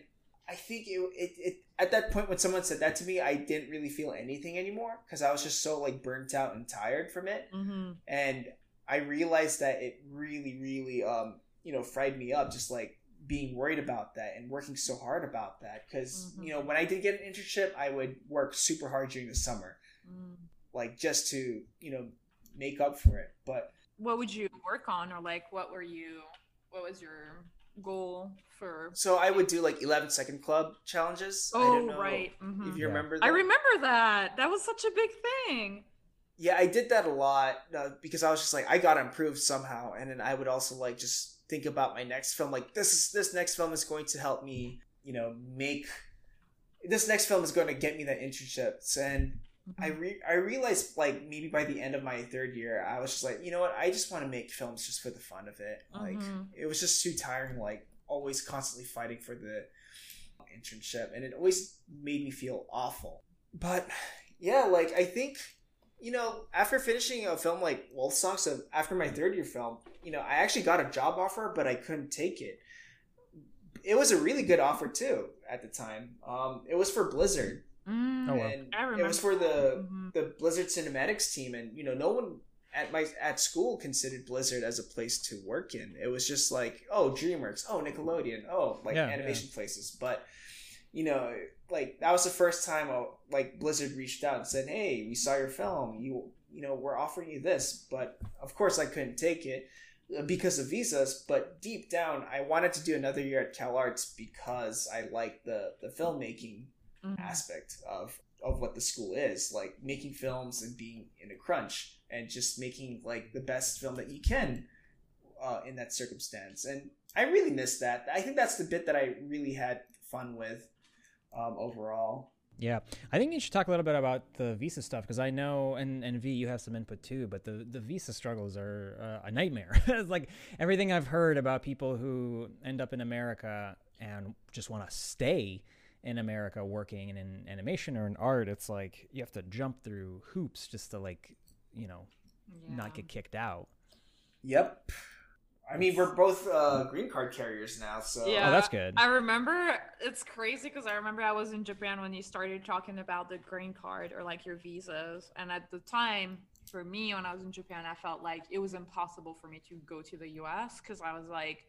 Speaker 3: i think it, it, it at that point when someone said that to me i didn't really feel anything anymore because i was just so like burnt out and tired from it
Speaker 2: hmm
Speaker 3: and i realized that it really really um you know fried me up just like being worried about that and working so hard about that because
Speaker 2: Mhm.
Speaker 3: you know when i did get an internship i would work super hard during the summer
Speaker 2: Mm.
Speaker 3: like just to you know make up for it but
Speaker 2: What would you work on, or like, what were you? What was your goal for?
Speaker 3: So I would do like 11 second club challenges. I don't
Speaker 2: Oh
Speaker 3: know
Speaker 2: right. mhm.
Speaker 3: If you
Speaker 1: Yeah.
Speaker 3: remember that.
Speaker 2: I remember that. That was such a big thing.
Speaker 3: Yeah, I did that a lot uh, because I was just like, I gotta improve somehow, and then I would also like just think about my next film. Like this is this next film is going to help me, you know, make this next film is going to get me that internships, and I re- I realized like maybe by the end of my third year, I was just like, you know what, I just want to make films just for the fun of it. Like
Speaker 2: Mhm.
Speaker 3: it was just too tiring, like always constantly fighting for the internship, and it always made me feel awful. But yeah, like I think you know after finishing a film like Wolf Song, so after my third year film, you know I actually got a job offer, but I couldn't take it. It was a really good offer too at the time. Um, it was for Blizzard,
Speaker 2: Mm,
Speaker 1: Oh, wow.
Speaker 3: and
Speaker 2: I
Speaker 3: it was for the
Speaker 2: Mhm.
Speaker 3: the Blizzard cinematics team, and you know, no one at my at school considered Blizzard as a place to work in. It was just like, oh, DreamWorks, oh, Nickelodeon, oh, like
Speaker 1: Yeah,
Speaker 3: animation places. But you know, like that was the first time, uh, like Blizzard reached out and said, hey, we saw your film. You you know, we're offering you this, but of course, I couldn't take it uh, because of visas. But deep down, I wanted to do another year at Cal Arts because I liked the the filmmaking
Speaker 2: Mhm.
Speaker 3: aspect of of what the school is like making films and being in a crunch and just making like the best film that you can uh, in that circumstance and i really miss that i think that's the bit that i really had fun with um, overall
Speaker 1: Yeah, I think you should talk a little bit about the visa stuff because I know, and and V, you have some input too. But the the visa struggles are uh, a nightmare. <laughs> it's like everything I've heard about people who end up in America and just want to stay in America working in, in animation or in art. It's like you have to jump through hoops just to like, you know, not get kicked out.
Speaker 3: yep i mean we're both uh, green card carriers now so
Speaker 2: Yeah.
Speaker 1: Oh, that's good.
Speaker 2: I remember it's crazy because I remember I was in Japan when you started talking about the green card or like your visas. And at the time, for me, when I was in Japan, I felt like it was impossible for me to go to the US because I was like,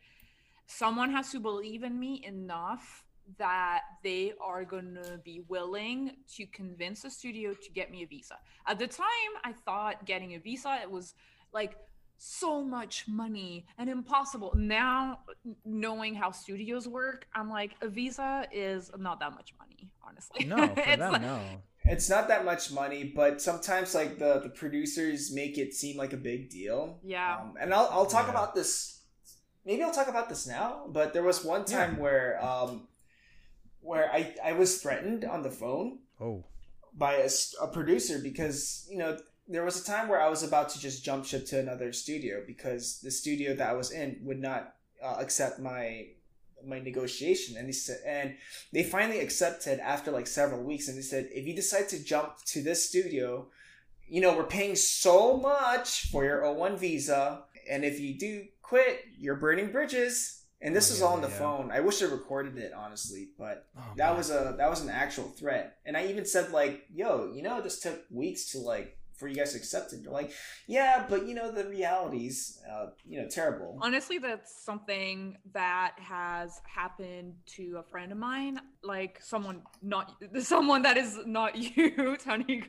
Speaker 2: someone has to believe in me enough that they are going to be willing to convince a studio to get me a visa. At the time, I thought getting a visa it was like so much money and impossible. Now, knowing how studios work, I'm like a visa is not that much money, honestly.
Speaker 1: No, <laughs> for
Speaker 2: It's
Speaker 1: them,
Speaker 2: like-
Speaker 1: no.
Speaker 3: it's not that much money but sometimes like the the producers make it seem like a big deal
Speaker 2: Yeah.
Speaker 3: um, and i'll, I'll talk
Speaker 1: Yeah.
Speaker 3: about this maybe i'll talk about this now but there was one time where um where i i was threatened on the phone
Speaker 1: Oh,
Speaker 3: by a producer because you know there was a time where i was about to just jump ship to another studio because the studio that i was in would not uh, accept my my negotiation. And they said and they finally accepted after like several weeks and they said if you decide to jump to this studio you know we're paying so much for your o1 visa and if you do quit you're burning bridges And this
Speaker 1: Oh,
Speaker 3: is
Speaker 1: yeah,
Speaker 3: all on the
Speaker 1: yeah.
Speaker 3: phone. I wish I recorded it honestly, but
Speaker 1: Oh,
Speaker 3: that
Speaker 1: man.
Speaker 3: was a that was an actual threat. And I even said like, "Yo, you know, this took weeks to like for you guys to accept it." They're like, "Yeah, but you know the realities, uh, you know, terrible."
Speaker 2: Honestly, that's something that has happened to a friend of mine, like someone not <laughs> someone that is not <laughs> you, Tony.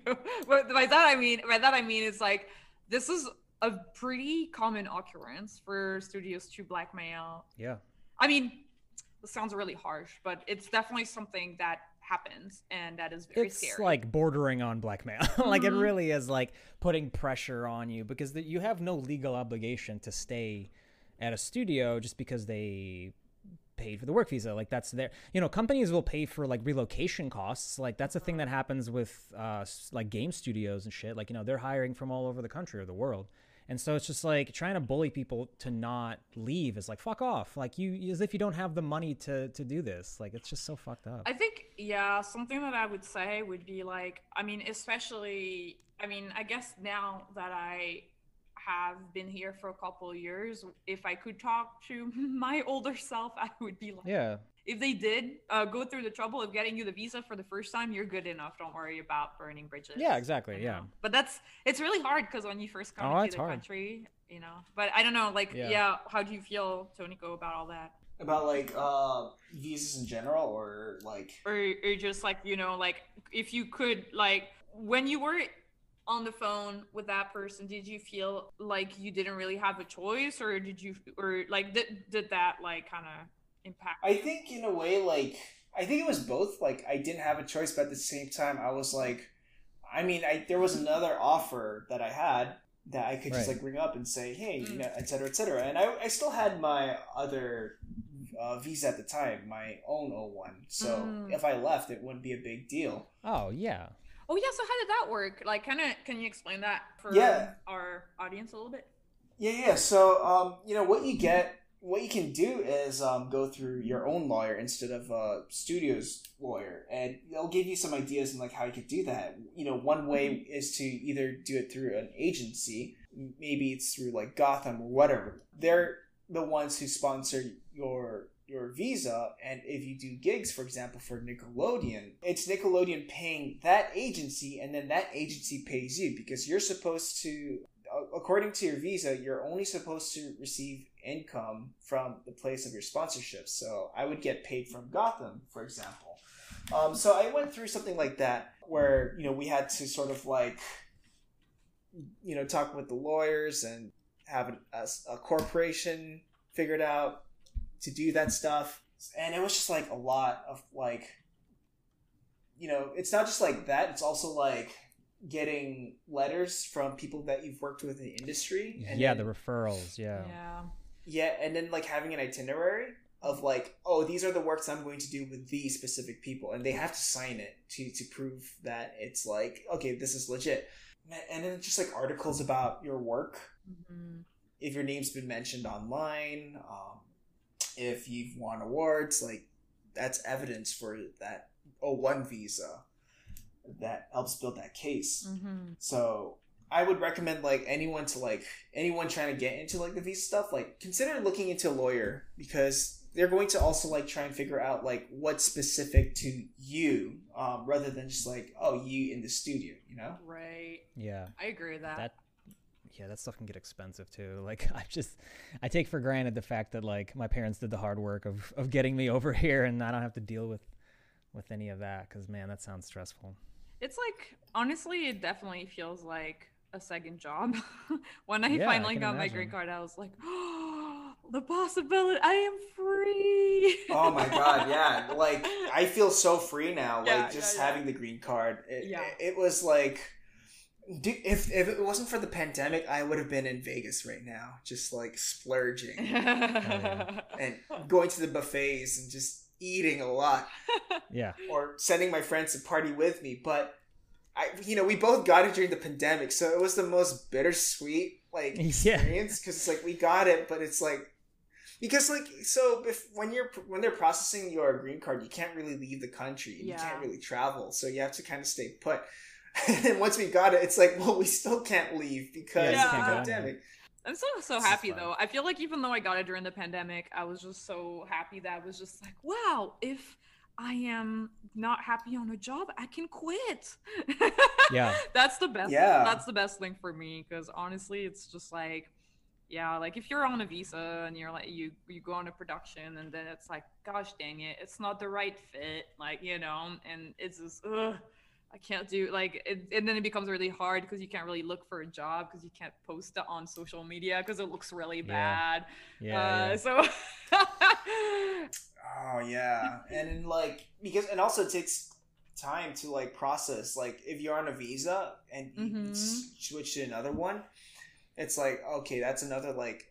Speaker 2: But by that I mean, by that I mean, it's like this is a pretty common occurrence for studios to blackmail.
Speaker 1: Yeah.
Speaker 2: I mean, this sounds really harsh, but it's definitely something that happens, and that is very
Speaker 1: it's
Speaker 2: scary.
Speaker 1: It's like bordering on blackmail. <laughs> like it
Speaker 2: Mhm.
Speaker 1: really is like putting pressure on you because the, you have no legal obligation to stay at a studio just because they paid for the work visa. Like that's their, you know, companies will pay for like relocation costs. Like that's a thing that happens with uh like game studios and shit. Like you know they're hiring from all over the country or the world. And so it's just like trying to bully people to not leave is like fuck off. Like you as if you don't have the money to to do this. Like it's just so fucked up.
Speaker 2: I think, yeah, something that I would say would be like, I mean, especially, I mean, I guess now that I have been here for a couple of years, if I could talk to <laughs> my older self, I would be like,
Speaker 1: yeah.
Speaker 2: If they did uh, go through the trouble of getting you the visa for the first time, you're good enough. Don't worry about burning bridges.
Speaker 1: Yeah, exactly. Yeah.
Speaker 2: know? But that's, it's really hard because when you first come
Speaker 1: Oh,
Speaker 2: into
Speaker 1: it's
Speaker 2: the
Speaker 1: hard.
Speaker 2: country, you know, but I don't know, like,
Speaker 1: Yeah.
Speaker 2: yeah, how do you feel, Toniko, about all that?
Speaker 3: About like uh visas in general or like
Speaker 2: or, or just like you know like if you could like when you were on the phone with that person did you feel like you didn't really have a choice or did you or like did, did that like kind of impact
Speaker 3: I think in a way, like I think it was both. Like I didn't have a choice, but at the same time, I was like, I mean, I there was another offer that I had that I could just like ring up and say, hey, you
Speaker 2: Mm.
Speaker 3: know, et cetera, et cetera. And I, I still had my other uh, visa at the time, my own O1. So
Speaker 2: Mm.
Speaker 3: if I left, it wouldn't be a big deal.
Speaker 1: Oh yeah.
Speaker 2: oh yeah so how did that work like kind of can you explain that for
Speaker 3: Yeah.
Speaker 2: our audience a little bit
Speaker 3: Yeah, yeah. So, um, you know, what you get, what you can do is um, go through your own lawyer instead of a studio's lawyer, and they'll give you some ideas on like how you could do that. You know, one way mm-hmm. is to either do it through an agency, maybe it's through like Gotham or whatever. They're the ones who sponsor your your visa, and if you do gigs, for example, for Nickelodeon, it's Nickelodeon paying that agency, and then that agency pays you because you're supposed to uh, according to your visa, you're only supposed to receive income from the place of your sponsorship. So I would get paid from Gotham, for example. Um, so I went through something like that where you know we had to sort of like you know talk with the lawyers and have a, a corporation figured out to do that stuff, and it was just like a lot of like you know it's not just like that; it's also like getting letters from people that you've worked with in the industry. And
Speaker 1: yeah,
Speaker 3: then,
Speaker 1: the referrals. Yeah.
Speaker 2: yeah
Speaker 3: yeah, and then like having an itinerary of like, oh, these are the works I'm going to do with these specific people, and they have to sign it to to prove that it's like, okay, this is legit. And then just like articles about your work,
Speaker 2: Mhm.
Speaker 3: if your name's been mentioned online, um, if you've won awards, like that's evidence for that O1 visa that helps build that case.
Speaker 2: Mhm.
Speaker 3: So I would recommend like anyone to like anyone trying to get into like the visa stuff, like consider looking into a lawyer because they're going to also like try and figure out like what's specific to you, um, rather than just like oh you in the studio, you know.
Speaker 2: right
Speaker 1: Yeah.
Speaker 2: i agree with that,
Speaker 1: That yeah, that stuff can get expensive too. <laughs> Like I just I take for granted the fact that like my parents did the hard work of of getting me <laughs> over here and I don't have to deal with with any of that cuz man, that sounds stressful.
Speaker 2: It's like honestly, it definitely feels like a second job. <laughs> when I
Speaker 1: Yeah,
Speaker 2: finally
Speaker 1: can
Speaker 2: got my green card, I was like, oh, <gasps> the possibility I am free.
Speaker 3: Oh my god, yeah. <laughs> Like I feel so free now.
Speaker 2: Yeah,
Speaker 3: like just
Speaker 2: yeah, yeah.
Speaker 3: having the green card. It,
Speaker 2: Yeah.
Speaker 3: it, was like dude, if if it wasn't for the pandemic, I would have been in Vegas right now, just like splurging <laughs> oh, and going to the buffets and just eating a lot
Speaker 1: Yeah.
Speaker 3: or sending my friends to party with me. But I, you know, we both got it during the pandemic, so it was the most bittersweet like <laughs> experience because it's like we got it, but it's like because like so if when you're when they're processing your green card, you can't really leave the country, and you can't really travel, so you have to kind of stay put. <laughs> And then once we got it, it's like, well, we still can't leave because
Speaker 2: Yeah,
Speaker 3: of the
Speaker 2: can't
Speaker 3: pandemic.
Speaker 2: I'm so so happy though. I feel like even though I got it during the pandemic, I was just so happy that I was just like, wow, if I am not happy on a job, I can quit.
Speaker 1: Yeah. <laughs>
Speaker 2: that's the best.
Speaker 3: Yeah.
Speaker 2: that's the best thing for me because honestly, it's just like, yeah, like if you're on a visa and you're like you you go on a production and then it's like, gosh dang it, it's not the right fit, like you know, and it's just ugh. I can't do like, it, and then it becomes really hard because you can't really look for a job because you can't post it on social media because it looks really
Speaker 1: Yeah.
Speaker 2: bad.
Speaker 1: Yeah.
Speaker 2: uh,
Speaker 1: yeah.
Speaker 2: So, <laughs>
Speaker 3: Oh yeah, and like because and also it takes time to like process. Like if you're on a visa and you
Speaker 2: Mhm.
Speaker 3: switch to another one, it's like okay, that's another like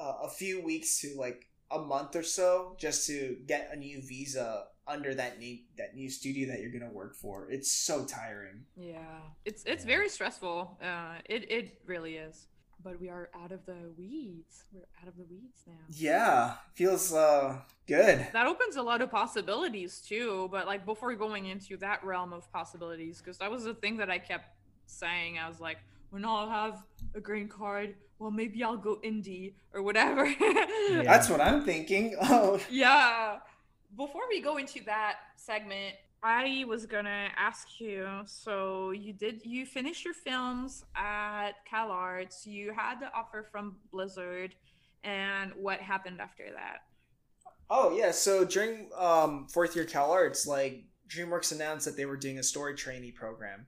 Speaker 3: uh, a few weeks to like a month or so just to get a new visa under that new that new studio that you're gonna work for. It's so tiring.
Speaker 2: yeah, it's it's
Speaker 1: Yeah.
Speaker 2: very stressful. Uh, it it really is. But we are out of the weeds. We're out of the weeds now.
Speaker 3: Yeah, feels uh good.
Speaker 2: That opens a lot of possibilities too. But like before going into that realm of possibilities, because that was the thing that I kept saying. I was like, when I'll have a green card, well maybe I'll go indie or whatever. <laughs>
Speaker 1: Yeah.
Speaker 3: That's what I'm thinking. Oh,
Speaker 2: yeah. Before we go into that segment, I was gonna ask you. So you did you finished your films at CalArts? You had the offer from Blizzard, and what happened after that?
Speaker 3: Oh yeah, so during um, fourth year Cal Arts, like DreamWorks announced that they were doing a story trainee program,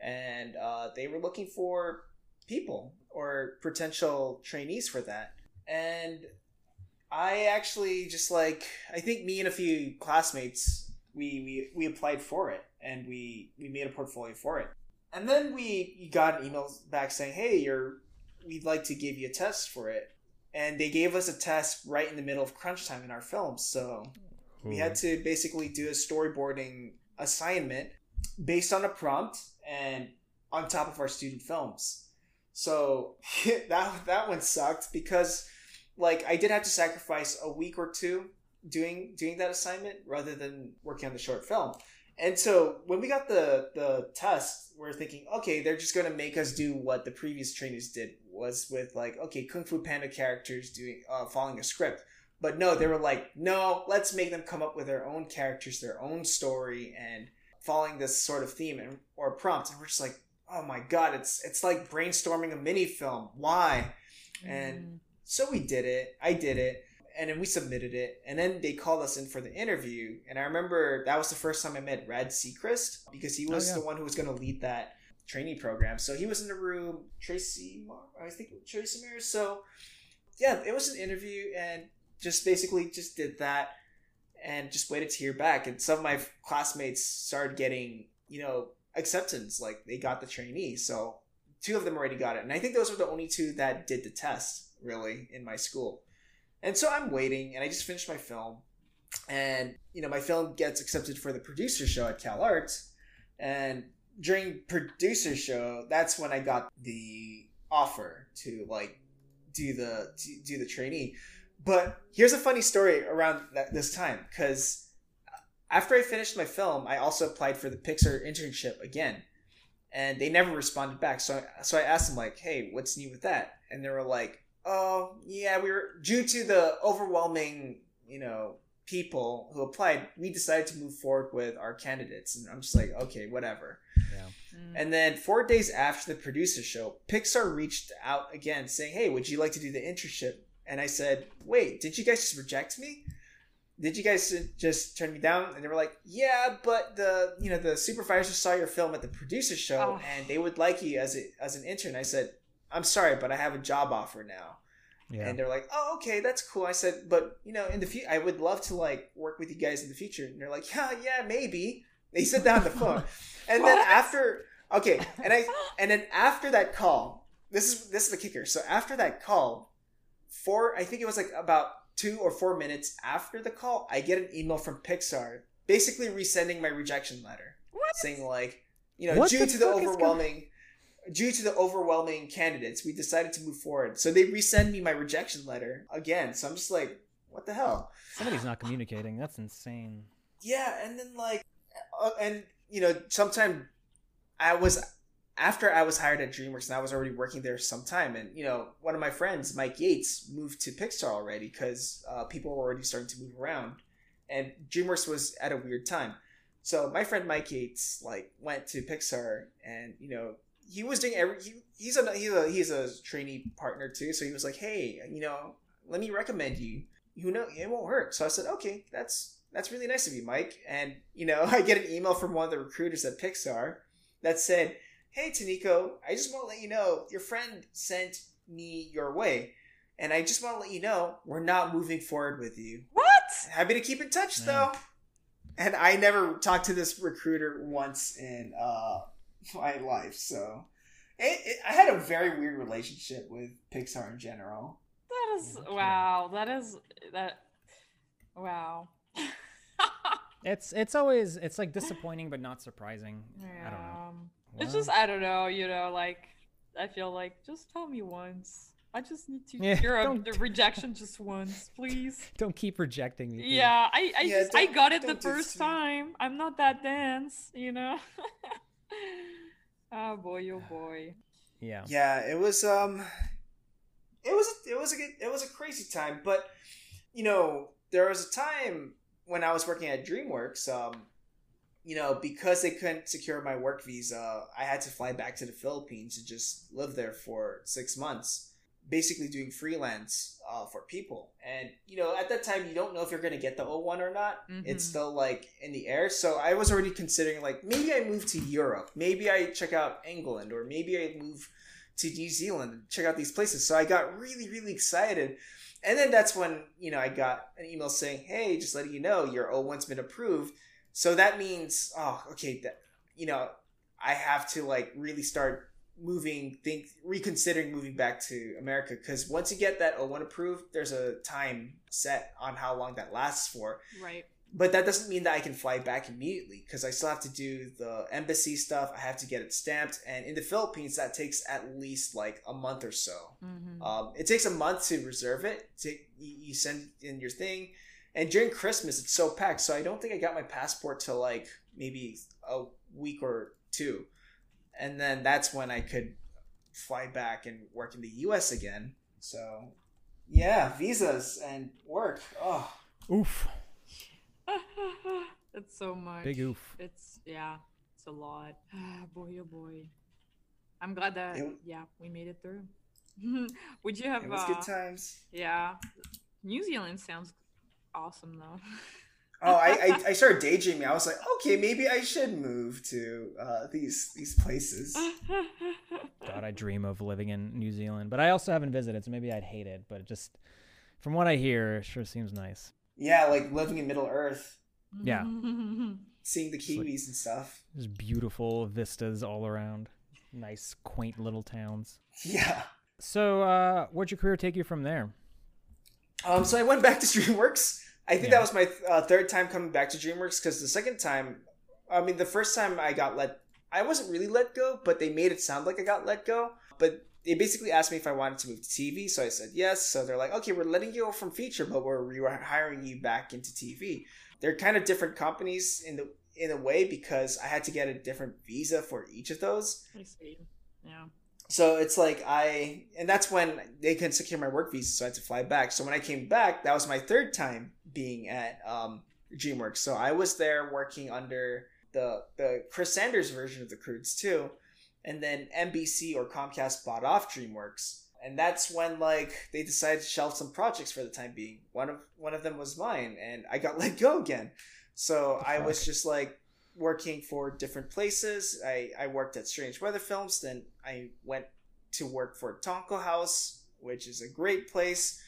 Speaker 3: and uh, they were looking for people or potential trainees for that. And I actually just like I think me and a few classmates we we, we applied for it and we we made a portfolio for it. And then we got an email back saying, "Hey, you're we'd like to give you a test for it." and they gave us a test right in the middle of crunch time in our film so we had to basically do a storyboarding assignment based on a prompt and on top of our student films so <laughs> that that one sucked because like i did have to sacrifice a week or two doing doing that assignment rather than working on the short film. And so when we got the the test we're thinking okay they're just going to make us do what the previous trainees did was with like okay kung fu panda characters doing uh, following a script. But no they were like no let's make them come up with their own characters their own story and following this sort of theme and or prompt and we're just like oh my god it's it's like brainstorming a mini film. Why? And- so we did it. I did it. And then we submitted it. And then they called us in for the interview. And i remember that was the first time i met Rad Sechrist because he
Speaker 1: Oh,
Speaker 3: was
Speaker 1: yeah.
Speaker 3: the one who was going to lead that trainee program. So he was in the room tracy Mar- i think tracy Mears. so yeah it was an interview and just basically just did that and just waited to hear back. And some of my classmates started getting you know acceptance like they got the trainee. So two of them already got it. And i think those were the only two that did the test really in my school. And so i'm waiting and i just finished my film. And you know my film gets accepted for the producer show at cal arts. And during producer show that's when i got the offer to like do the do the trainee. But here's a funny story around that this time because after i finished my film i also applied for the pixar internship again. And they never responded back. So I, so i asked them like hey what's new with that? And they were like oh yeah we were due to the overwhelming you know people who applied we decided to move forward with our candidates and i'm just like okay whatever
Speaker 2: Mm.
Speaker 3: and then four days after the producer show, Pixar reached out again saying, Hey, would you like to do the internship? And I said, Wait, did you guys just reject me? Did you guys just turn me down? And they were like, Yeah, but the you know the supervisors saw your film at the producer show
Speaker 2: Oh.
Speaker 3: and they would like you as a, as an intern. I said, I'm sorry, but I have a job offer now.
Speaker 1: Yeah.
Speaker 3: And they're like, "Oh, okay, that's cool." I said, "But you know, in the future, I would love to like work with you guys in the future." And they're like, "Yeah, yeah, maybe." They said that on the phone, and then after, okay, and I, <laughs> and then after that call, this is this is the kicker. So after that call, four, I think it was like about two or four minutes after the call, I get an email from Pixar, basically resending my rejection letter,
Speaker 2: What?
Speaker 3: saying like, you know,
Speaker 1: What
Speaker 3: due to the overwhelming due to the overwhelming candidates, we decided to move forward. So they resend me my rejection letter again. So I'm just like, what the hell?
Speaker 1: Somebody's not communicating. That's insane.
Speaker 3: Yeah, and then like, uh, and you know, sometime I was after I was hired at DreamWorks and I was already working there some time, and you know, one of my friends, Mike Yates, moved to Pixar already because uh, people were already starting to move around, and DreamWorks was at a weird time. So my friend Mike Yates like went to Pixar, and you know, he was doing every. He, he's a he's a he's a trainee partner too, so he was like, hey, you know, let me recommend you. You know, it won't hurt. So I said, okay, that's that's really nice of you, Mike. And you know, <laughs> I get an email from one of the recruiters at Pixar that said hey Toniko, I just want to let you know your friend sent me your way. And I just want to let you know we're not moving forward with you.
Speaker 2: What?
Speaker 3: Happy to keep in touch
Speaker 1: Man.
Speaker 3: though. And I never talked to this recruiter once in uh, my life, so it, it, I had a very weird relationship with Pixar in general.
Speaker 2: That is
Speaker 1: Okay.
Speaker 2: wow. That is that. Wow. <laughs>
Speaker 1: It's it's always it's like disappointing but not surprising. I don't know.
Speaker 2: Um, It's just I don't know. You know, like I feel like just tell me once. I just need to
Speaker 1: Yeah, <laughs>
Speaker 2: hear of
Speaker 1: don't-
Speaker 2: the <laughs> rejection just once, please.
Speaker 1: don't keep rejecting me. please.
Speaker 2: Yeah, I I
Speaker 3: Yeah,
Speaker 2: just I got it the
Speaker 3: don't do this
Speaker 2: first time. I'm not that dense, you know. Oh boy, oh boy.
Speaker 1: Yeah.
Speaker 3: Yeah, it was um it was it was a good, it was a crazy time, but you know, there was a time when I was working at DreamWorks, um you know, because they couldn't secure my work visa, I had to fly back to the Philippines and just live there for 6 months, basically doing freelance uh, for people. And you know, at that time you don't know if you're going to get the O1 or not. It's
Speaker 2: Mhm.
Speaker 3: still like in the air. So I was already considering like maybe I move to Europe, maybe I check out England, or maybe I move to New Zealand and check out these places. So I got really, really excited. And then that's when, you know, I got an email saying, hey, just letting you know your O1's been approved. So that means, oh, okay, that, you know, I have to like really start moving, think, reconsidering moving back to America. Because once you get that O1 approved, there's a time set on how long that lasts for
Speaker 2: Right.
Speaker 3: but that doesn't mean that I can fly back immediately because I still have to do the embassy stuff. I have to get it stamped, and in the Philippines, that takes at least like a month or so.
Speaker 2: Mm-hmm.
Speaker 3: Um, it takes a month to reserve it. To, you you send in your thing, and during Christmas, it's so packed. So I don't think I got my passport till like maybe a week or two, and then that's when I could fly back and work in the U.S. again. So yeah, visas and work. Oh.
Speaker 1: Oof. <laughs>
Speaker 2: it's so much.
Speaker 1: Big oof.
Speaker 2: It's yeah, it's a lot. Ah, <sighs> boy, oh boy. I'm glad that
Speaker 3: It-
Speaker 2: yeah we made it through. <laughs> Would you have?
Speaker 3: It was
Speaker 2: uh,
Speaker 3: good times.
Speaker 2: Yeah, New Zealand sounds awesome though. <laughs>
Speaker 3: Oh, I, I <laughs> I started daydreaming. I was like, okay, maybe I should move to uh, these these places. <laughs>
Speaker 1: God, I dream of living in New Zealand, but I also haven't visited, so maybe I'd hate it. But just, from what I hear, it sure seems nice.
Speaker 3: Yeah, like living in Middle Earth,
Speaker 1: Yeah. <laughs>
Speaker 3: seeing the
Speaker 1: It's like-
Speaker 3: kiwis and stuff.
Speaker 1: There's beautiful vistas all around, nice, quaint little towns.
Speaker 3: Yeah.
Speaker 1: So, uh, where'd your career take you from there?
Speaker 3: Um. So I went back to DreamWorks. I think
Speaker 1: Yeah.
Speaker 3: that was my uh, third time coming back to DreamWorks because the second time, I mean, the first time I got let, I wasn't really let go, but they made it sound like I got let go. But they basically asked me if I wanted to move to TV, so I said yes. So they're like, okay, we're letting you go from feature, but we're rehiring you back into TV. They're kind of different companies in the in a way because I had to get a different visa for each of those.
Speaker 2: I see. Yeah.
Speaker 3: So it's like I, and that's when they couldn't secure my work visa, so I had to fly back. So when I came back, that was my third time being at um, DreamWorks. So I was there working under the the Chris Sanders version of the Croods too, and then NBC or Comcast bought off DreamWorks, and that's when like they decided to shelve some projects for the time being. One of one of them was mine, and I got <laughs> let go again. So I was just like working for different places. I, I worked at Strange Weather Films, then I went to work for Tonko House, which is a great place.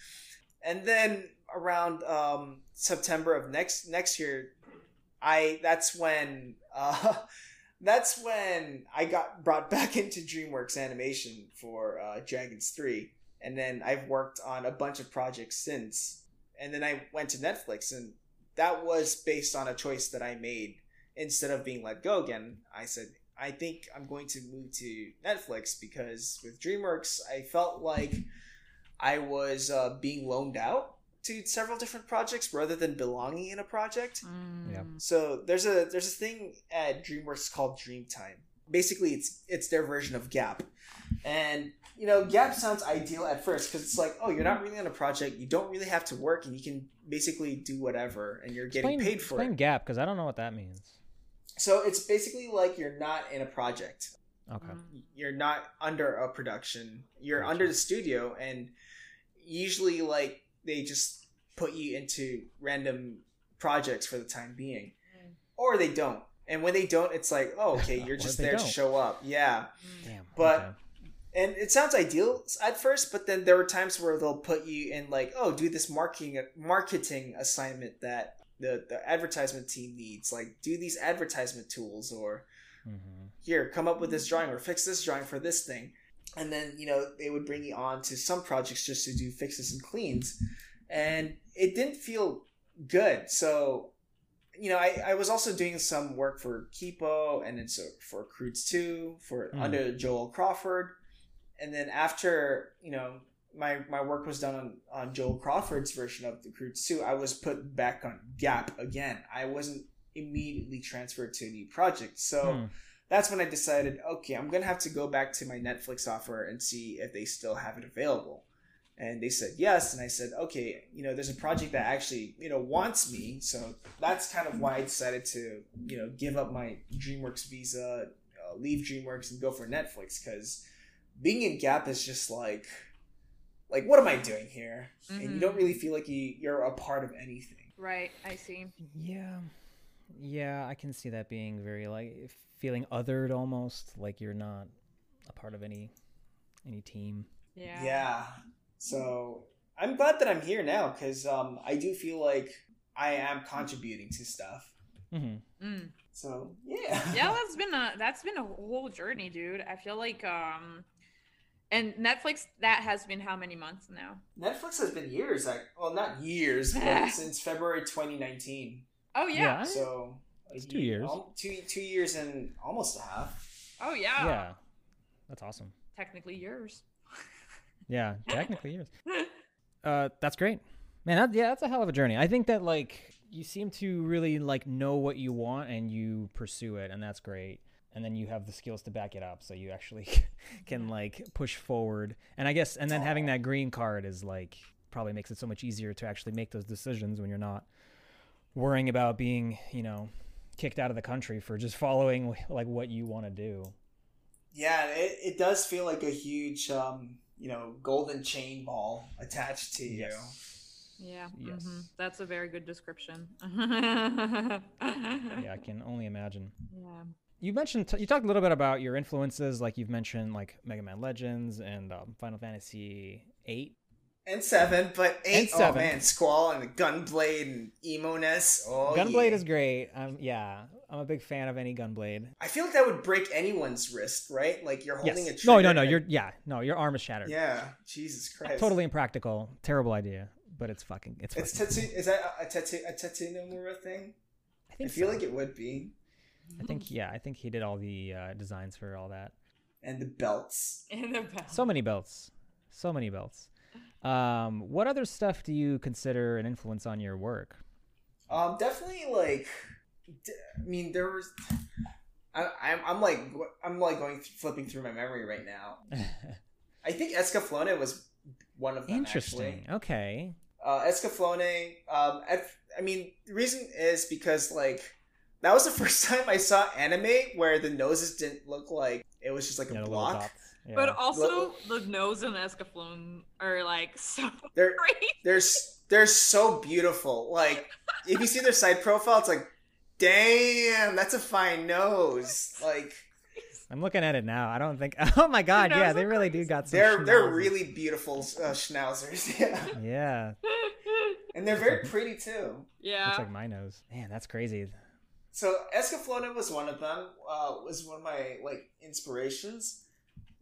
Speaker 3: And then around um, September of next next year, I that's when <laughs> uh, that's when I got brought back into DreamWorks Animation for uh, Dragons Three, and then I've worked on a bunch of projects since. And then I went to Netflix, and that was based on a choice that I made instead of being let go again, I said, I think I'm going to move to Netflix because with DreamWorks, I felt like I was uh, being loaned out to several different projects rather than belonging in a project.
Speaker 1: Yeah.
Speaker 2: Mm.
Speaker 3: So there's a there's a thing at DreamWorks called Dreamtime, basically it's it's their version of Gap, and you know Gap sounds ideal at first because it's like oh you're not really on a project, you don't really have to work, and you can basically do whatever, and you're getting
Speaker 1: Explain,
Speaker 3: paid for
Speaker 1: explain
Speaker 3: it.
Speaker 1: gap because I don't know what that means.
Speaker 3: So it's basically like you're not in a project.
Speaker 1: Okay.
Speaker 2: Mm.
Speaker 3: You're not under a production. You're
Speaker 1: Gotcha.
Speaker 3: under the studio, and usually like they just put you into random projects for the time being,
Speaker 2: Mm.
Speaker 3: or they don't. And when they don't, it's like, oh, okay, <laughs> you're just there to
Speaker 1: don't.
Speaker 3: show up. Yeah.
Speaker 2: Mm.
Speaker 1: Damn.
Speaker 3: But-
Speaker 1: okay.
Speaker 3: And it sounds ideal at first, but then there were times where they'll put you in like, oh, do this marketing marketing assignment that the, the advertisement team needs. Like, do these advertisement tools or
Speaker 1: Mhm.
Speaker 3: here, come up with this drawing or fix this drawing for this thing. And then, you know, they would bring you on to some projects just to do fixes and cleans. And it didn't feel good. So, you know, I, I was also doing some work for Kipo and then so for Croods 2, for
Speaker 1: Mm.
Speaker 3: under Joel Crawford. And then after, you know, my, my work was done on, on Joel Crawford's version of the Croods 2, I was put back on Gap again. I wasn't immediately transferred to a new project. So,
Speaker 1: Hmm.
Speaker 3: that's when I decided, okay, I'm gonna have to go back to my Netflix offer and see if they still have it available. And they said yes, and I said, okay, you know, there's a project that actually, you know, wants me, so that's kind of why I decided to, you know, give up my DreamWorks visa, uh, leave DreamWorks, and go for Netflix because being in Gap is just like, like, what am I doing here? And you don't really feel like you you're a part of anything.
Speaker 2: Right, I see.
Speaker 1: Yeah. Yeah, I can see that being very like feeling othered almost, like you're not a part of any any team.
Speaker 2: Yeah.
Speaker 3: Yeah. So I'm glad that I'm here now because um, I do feel like I am contributing to stuff.
Speaker 1: mm-hmm.
Speaker 2: Mm.
Speaker 3: So yeah.
Speaker 2: yeah <laughs> that's been a that's been a whole journey dude i feel like um and netflix that has been how many months now
Speaker 3: Netflix has been years. Like, well, not years, but <sighs> since February 2019.
Speaker 2: oh yeah,
Speaker 1: Yeah.
Speaker 3: So
Speaker 1: It's two
Speaker 3: ye-
Speaker 1: years.
Speaker 3: al- Two two years and almost a half.
Speaker 2: oh yeah.
Speaker 1: Yeah. That's awesome.
Speaker 2: technically yours <laughs>
Speaker 1: Yeah, technically yours. <laughs> Uh, that's great, man. That, yeah, that's a hell of a journey. I think that like you seem to really like know what you want and you pursue it, and that's great. And then you have the skills to back it up, so you actually <laughs> can like push forward. And I guess, and then having that green card is like probably makes it so much easier to actually make those decisions when you're not worrying about being, you know, kicked out of the country for just <laughs> following like what you want to do.
Speaker 3: Yeah, it, it does feel like a huge, um, you know, golden chain ball attached to you.
Speaker 2: yeah
Speaker 1: Yes.
Speaker 2: mhm. that's a very good description <laughs>
Speaker 1: Yeah, I can only imagine.
Speaker 2: yeah
Speaker 1: you mentioned you talked a little bit about your influences like you've mentioned like mega man legends and um, final fantasy 8
Speaker 3: And seven, but eight.
Speaker 1: And
Speaker 3: Oh man, Squall and the Gunblade and emo-ness. Oh,
Speaker 1: gunblade
Speaker 3: yeah.
Speaker 1: is great um, yeah i'm a big fan of any gunblade
Speaker 3: I feel like that would break anyone's wrist, right? Like you're holding
Speaker 1: yes.
Speaker 3: a
Speaker 1: no no no
Speaker 3: and-
Speaker 1: you're yeah no your arm is shattered
Speaker 3: Yeah, Jesus Christ.
Speaker 1: totally impractical terrible idea but it's fucking it's,
Speaker 3: It's tattoo. Is that a a tattoo? A Tetsuya Nomura thing?
Speaker 1: I
Speaker 3: I feel
Speaker 1: so.
Speaker 3: like it would be.
Speaker 1: I think yeah I think he did all the uh, designs for all that
Speaker 3: And the belts. <laughs>
Speaker 2: in the back.
Speaker 1: so many belts so many belts um what other stuff do you consider an influence on your work
Speaker 3: Um, definitely like. d- I mean, there was. I, I'm, I'm like I'm like going flipping through my memory right now. <laughs> I think Escaflowne was one of them.
Speaker 1: interesting
Speaker 3: Actually.
Speaker 1: okay
Speaker 3: uh, Escaflowne. Um, at, I mean, the reason is because like that was the <laughs> first time I saw anime where the noses didn't look like it was just like
Speaker 1: Yeah,
Speaker 3: a
Speaker 1: little
Speaker 3: block.
Speaker 1: dots. Yeah.
Speaker 2: But also, the nose and Escaflowne are like <laughs> so
Speaker 3: They're
Speaker 2: great.
Speaker 3: they're they're so beautiful. Like <laughs> if you see their side profile, it's like, damn, that's a fine nose. Like
Speaker 1: I'm looking at it now. I don't think. Oh my god!
Speaker 2: Their
Speaker 1: Yeah, they
Speaker 2: are
Speaker 1: really do got some.
Speaker 3: they're they're really beautiful uh, schnauzers. Yeah,
Speaker 1: Yeah,
Speaker 3: and they're very pretty too.
Speaker 2: yeah.
Speaker 1: looks like my nose. Man, that's crazy.
Speaker 3: So Escaflowne was one of them. Uh, was one of my like inspirations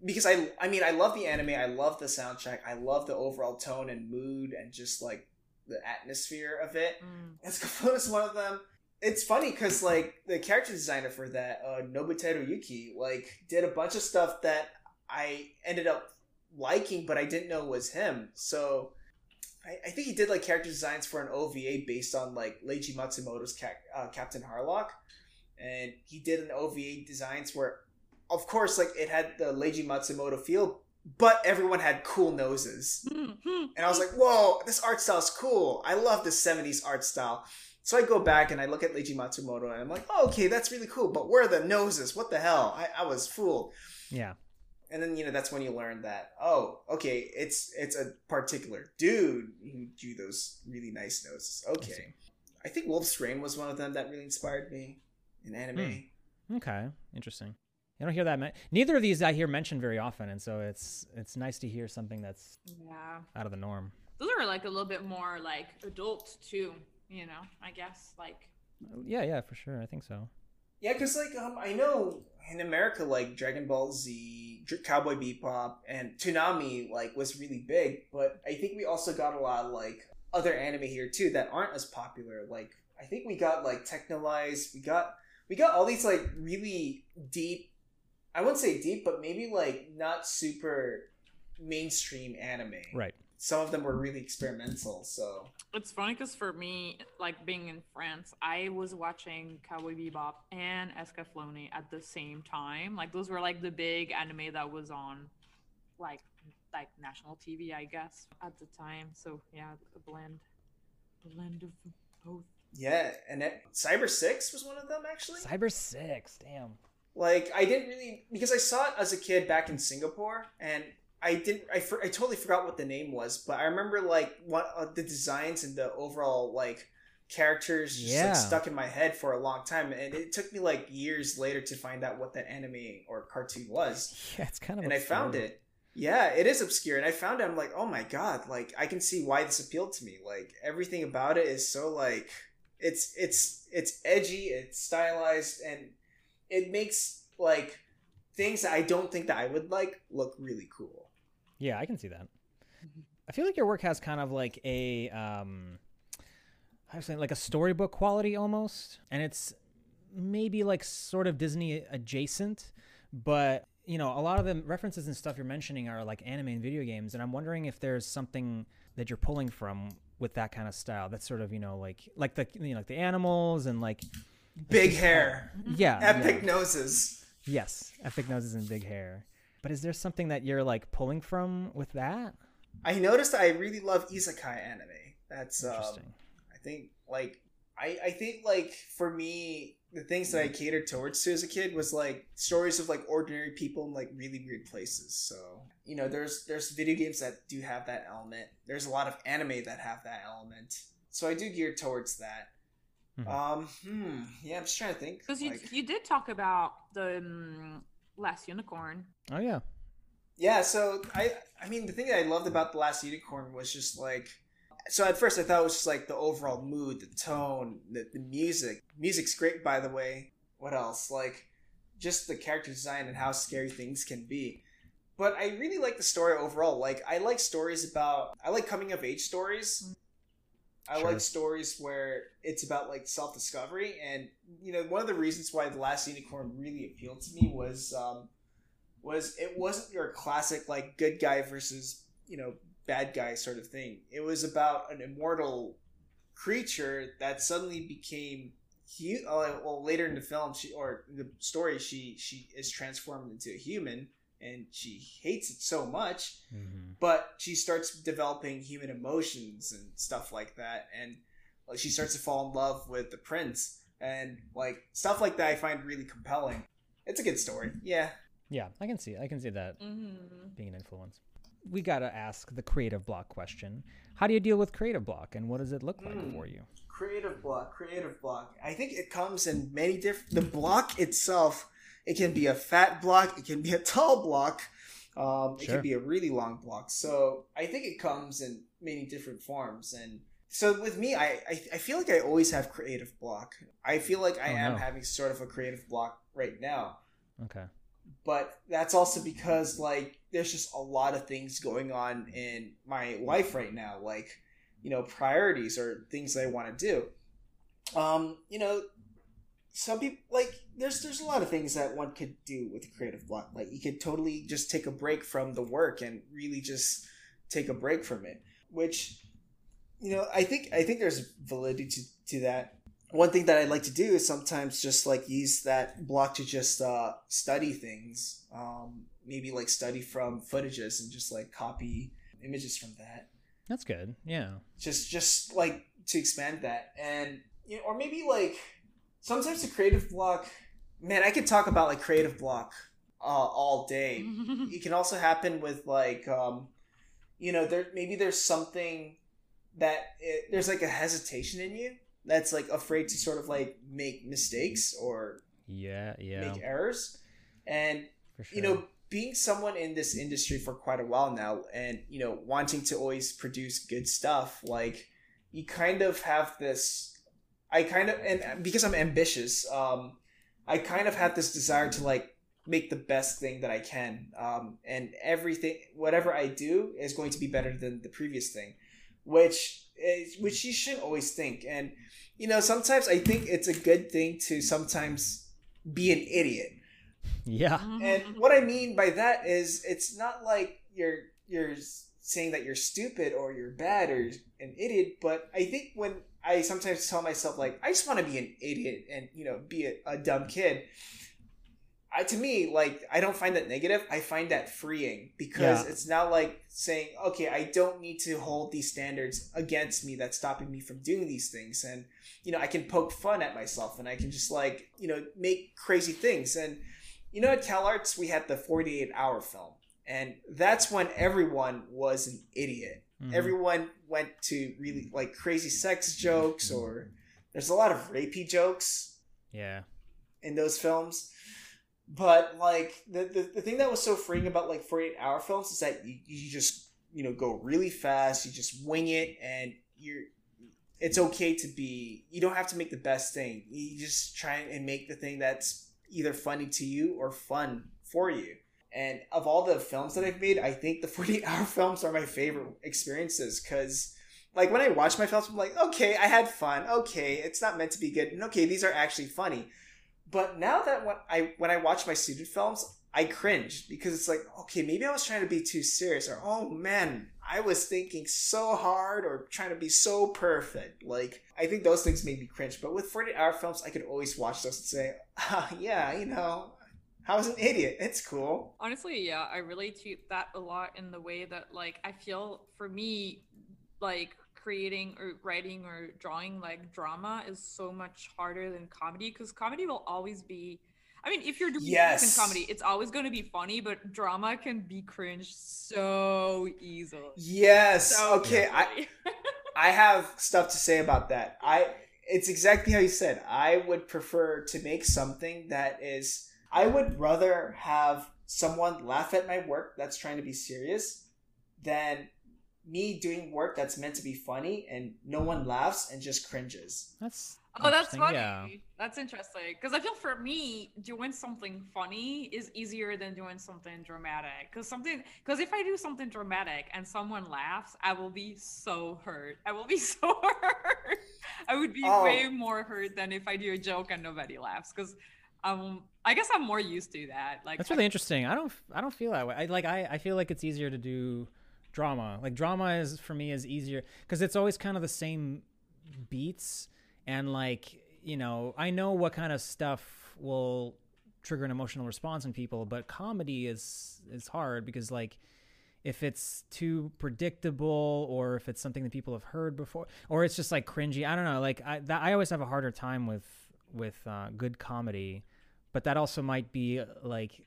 Speaker 3: because I I mean I love the anime. I love the soundtrack. I love the overall tone and mood and just like the atmosphere of it.
Speaker 2: Mm.
Speaker 3: Escaflowne is one of them. It's funny because like the character designer for that, uh, Nobuteru Yuki, like did a bunch of stuff that I ended up liking, but I didn't know was him. So I, I think he did like character designs for an OVA based on like Leiji Matsumoto's Ca- uh, Captain Harlock, and he did an OVA designs where of course, like it had the Leiji Matsumoto feel, but everyone had cool noses. And I was like, whoa, this art style is cool. I love this 70s art style. So I go back and I look at Leiji Matsumoto and I'm like, oh, okay, that's really cool. But where are the noses? What the hell? I, I was fooled.
Speaker 1: Yeah.
Speaker 3: And then you know that's when you learn that oh okay it's it's a particular dude who drew those really nice noses. Okay, I think Wolf's Rain was one of them that really inspired me in anime. Hmm.
Speaker 1: Okay, interesting. I don't hear that. Me- Neither of these I hear mentioned very often, and so it's it's nice to hear something that's
Speaker 2: Yeah.
Speaker 1: out of the norm.
Speaker 2: Those are like a little bit more like adult too, you know, I guess. Like
Speaker 1: Yeah, yeah, for sure. I think so.
Speaker 3: Yeah, because like um, I know in America, like Dragon Ball Z, Cowboy Bebop, and Toonami like was really big, but I think we also got a lot of like other anime here too that aren't as popular. Like I think we got like Texhnolyze, we got we got all these like really deep. I wouldn't say deep, but maybe like not super mainstream anime.
Speaker 1: Right.
Speaker 3: Some of them were really experimental. So
Speaker 2: it's funny because for me, like being in France, I was watching Cowboy Bebop and Escaflowne at the same time. Like those were like the big anime that was on, like like national TV, I guess, at the time. So yeah, a blend, blend of both.
Speaker 3: yeah, and it, Cybersix was one of them actually.
Speaker 1: Cybersix. Damn.
Speaker 3: like i didn't really because i saw it as a kid back in singapore and i didn't i, for, I totally forgot what the name was but i remember like what uh, the designs and the overall like characters just
Speaker 1: Yeah.
Speaker 3: like stuck in my head for a long time and it took me like years later to find out what that anime or cartoon was <laughs>
Speaker 1: Yeah, it's kind of.
Speaker 3: and i found it yeah it is obscure and i found it i'm like oh my god like i can see why this appealed to me like everything about it is so like it's it's it's edgy it's stylized and it makes like things that i don't think that i would like look really cool
Speaker 1: Yeah, I can see that. I feel like your work has kind of like a um how do I say like a storybook quality almost. And it's maybe like sort of Disney adjacent, but you know, a lot of the references and stuff you're mentioning are like anime and video games, and I'm wondering if there's something that you're pulling from with that kind of style. That's sort of, you know, like like the you know, like the animals and like
Speaker 3: big hair
Speaker 1: yeah.
Speaker 3: epic
Speaker 1: yeah.
Speaker 3: noses
Speaker 1: Yes, epic noses and big hair. But is there something that you're like pulling from with that?
Speaker 3: i noticed i really love isekai anime that's um,
Speaker 1: Interesting.
Speaker 3: i think like I, I think like for me the things that i catered towards to as a kid was like stories of like ordinary people in like really weird places so you know there's there's video games that do have that element there's a lot of anime that have that element so i do gear towards that
Speaker 1: Mhm.
Speaker 3: um hmm yeah i'm just trying to think
Speaker 2: Because you
Speaker 3: like-
Speaker 2: you did talk about the um, last unicorn.
Speaker 1: Oh yeah.
Speaker 3: Yeah, so I I mean the thing that I loved about the last unicorn was just like so at first I thought it was just like the overall mood, the tone, the, the music. Music's great by the way. What else? Like just the character design and how scary things can be. But I really like the story overall. Like I like stories about I like coming of age stories. Mm. I
Speaker 1: Sure.
Speaker 3: like stories where it's about like self discovery and you know one of the reasons why the last unicorn really appealed to me was um was it wasn't your classic like good guy versus you know bad guy sort of thing. It was about an immortal creature that suddenly became hu- uh, well later in the film she or the story she she is transformed into a human and she hates it so much
Speaker 1: Mm-hmm.
Speaker 3: but she starts developing human emotions and stuff like that and she starts to fall in love with the prince and like stuff like that i find really compelling it's a good story yeah
Speaker 1: Yeah, I can see. I can see that
Speaker 2: Mm-hmm.
Speaker 1: being an influence. We gotta ask the creative block question. How do you deal with creative block, and what does it look like
Speaker 3: Hmm.
Speaker 1: for you?
Speaker 3: creative block creative block i think it comes in many different the block itself it can be a fat block it can be a <laughs> tall block um, it
Speaker 1: Sure.
Speaker 3: can be a really long block so i think it comes in many different forms and so with me I, I i feel like i always have creative block i feel like i
Speaker 1: Oh,
Speaker 3: am
Speaker 1: no.
Speaker 3: having sort of a creative block right now
Speaker 1: Okay.
Speaker 3: but that's also because like there's just a lot of things going on in my life right now like you know priorities or things that i want to do um you know some people like there's there's a lot of things that one could do with a creative block like you could totally just take a break from the work and really just take a break from it which you know i think i think there's validity to, to that one thing that I like to do is sometimes just like use that block to just uh, study things. Um, maybe like study from footages and just like copy images from that.
Speaker 1: That's good. Yeah.
Speaker 3: Just just like to expand that and you know, or maybe like sometimes the creative block. Man, I could talk about like creative block uh, all day. <laughs> it can also happen with like um, you know there maybe there's something that it, there's like a hesitation in you that's like afraid to sort of like make mistakes or
Speaker 1: Yeah, yeah.
Speaker 3: make errors and
Speaker 1: sure.
Speaker 3: you know being someone in this industry for quite a while now and you know wanting to always produce good stuff like you kind of have this i kind of and because i'm ambitious um i kind of had this desire to like make the best thing that i can um and everything whatever i do is going to be better than the previous thing which is which you shouldn't always think and you know sometimes i think it's a good thing to sometimes be an idiot
Speaker 1: yeah.
Speaker 3: and what I mean by that is it's not like you're you're saying that you're stupid or you're bad or an idiot, but I think when I sometimes tell myself like I just want to be an idiot and you know be a, a dumb kid. I, to me, like I don't find that negative. I find that freeing because
Speaker 1: Yeah.
Speaker 3: it's not like saying, okay, I don't need to hold these standards against me that's stopping me from doing these things, and you know I can poke fun at myself and I can just like you know make crazy things and you know, at CalArts, we had the 48 hour film. And that's when everyone was an idiot.
Speaker 1: Mhm.
Speaker 3: Everyone went to really like crazy sex jokes, or there's a lot of rapey jokes
Speaker 1: yeah.
Speaker 3: in those films. But like the, the, the thing that was so freeing about like 48 hour films is that you, you just, you know, go really fast, you just wing it, and you're it's okay to be you don't have to make the best thing. You just try and make the thing that's either funny to you or fun for you. And of all the films that I've made, I think the <laughs> 48 hour films are my favorite experiences because, like, when I watch my films, I'm like, okay, I had fun. Okay, it's not meant to be good. And okay, these are actually funny. But now that when I when I watch my student films, I cringe because it's like, okay, maybe I was trying to be too serious, or oh man, I was thinking so hard, or trying to be so perfect. Like, I think those things made me cringe. But with 48 hour films, I could always watch those and say, <laughs> ah, yeah, you know, I was an idiot. It's cool.
Speaker 2: Honestly, yeah, I relate to that a lot in the way that like I feel for me, like creating or writing or drawing like drama is so much harder than comedy because comedy will always be I mean, if you're doing
Speaker 3: Yes.
Speaker 2: comedy, it's always going to be funny, but drama can be cringe so easily.
Speaker 3: Yes.
Speaker 2: So
Speaker 3: okay. I. <laughs> I have stuff to say about that. I it's exactly how you said. I would prefer to make something that is I would rather have someone laugh at my work that's trying to be serious than me doing work that's meant to be funny and no one laughs and just cringes.
Speaker 1: That's
Speaker 2: Oh, that's
Speaker 1: interesting,
Speaker 2: funny.
Speaker 1: Yeah.
Speaker 2: That's interesting. Because I feel for me, doing something funny is easier than doing something dramatic. Because something, because if I do something dramatic and someone laughs, I will be so hurt. I will be <laughs> so hurt. I would be
Speaker 3: Oh.
Speaker 2: way more hurt than if I do a joke and nobody laughs. Because um, I guess I'm more used to that. Like
Speaker 1: That's really interesting. I don't I don't feel that way. I like I, I feel like it's easier to do drama. Like drama is for me is easier because it's always kind of the same beats and like you know I know what kind of stuff will trigger an emotional response in people, but comedy is is hard because like if it's too predictable or if it's something that people have heard before or it's just like cringy i don't know like i that, i always have a harder time with with uh, good comedy but that also might be uh, like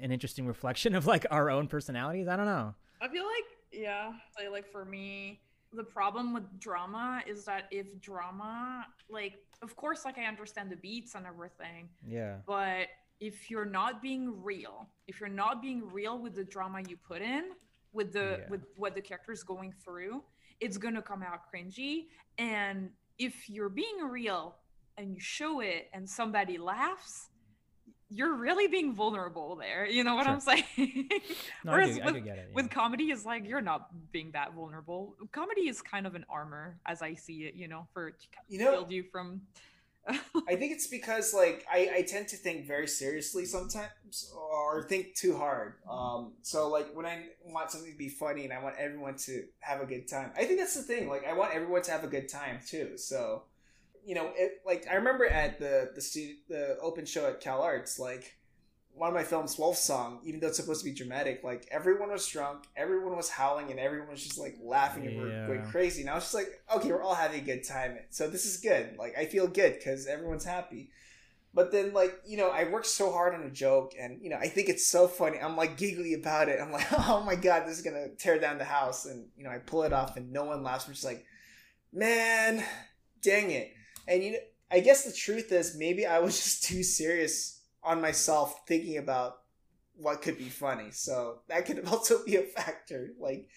Speaker 1: an interesting reflection of like our own personalities i don't know
Speaker 2: I feel like, yeah, like, like for me, the problem with drama is that if drama, like, of course, like I understand the beats and everything,
Speaker 1: yeah
Speaker 2: but if you're not being real, if you're not being real with the drama you put in, with the
Speaker 1: Yeah.
Speaker 2: with what the character's going through, it's gonna come out cringy. And if you're being real and you show it and somebody laughs, you're really being vulnerable there. You know what I'm saying? <laughs>
Speaker 1: no, I,
Speaker 2: Whereas
Speaker 1: do, I
Speaker 2: with,
Speaker 1: do get it
Speaker 2: with comedy is like you're not being that vulnerable. Comedy is kind of an armor as I see it, you know, for to kind of
Speaker 3: You know-
Speaker 2: shield you from
Speaker 3: I think it's because like I, I tend to think very seriously sometimes or think too hard. Um, so like when I want something to be funny and I want everyone to have a good time, I think that's the thing. Like I want everyone to have a good time too. So you know, it, like I remember at the the the open show at Cal Arts, like one of my films, Wolf Song, even though it's supposed to be dramatic, like everyone was drunk, everyone was howling, and everyone was just like laughing and we're
Speaker 1: Yeah.
Speaker 3: going crazy. And I was just like, okay, we're all having a good time, so this is good. Like I feel good because everyone's happy. But then, like you know, I worked so hard on a joke, and you know, I think it's so funny. I'm like giggly about it. I'm like, <laughs> oh my god, this is gonna tear down the house, and you know, I pull it off, and no one laughs. I'm just like, man, dang it. And you know, I guess the truth is maybe I was <laughs> just too serious on myself thinking about what could be funny. So that could <laughs> also be a factor. Like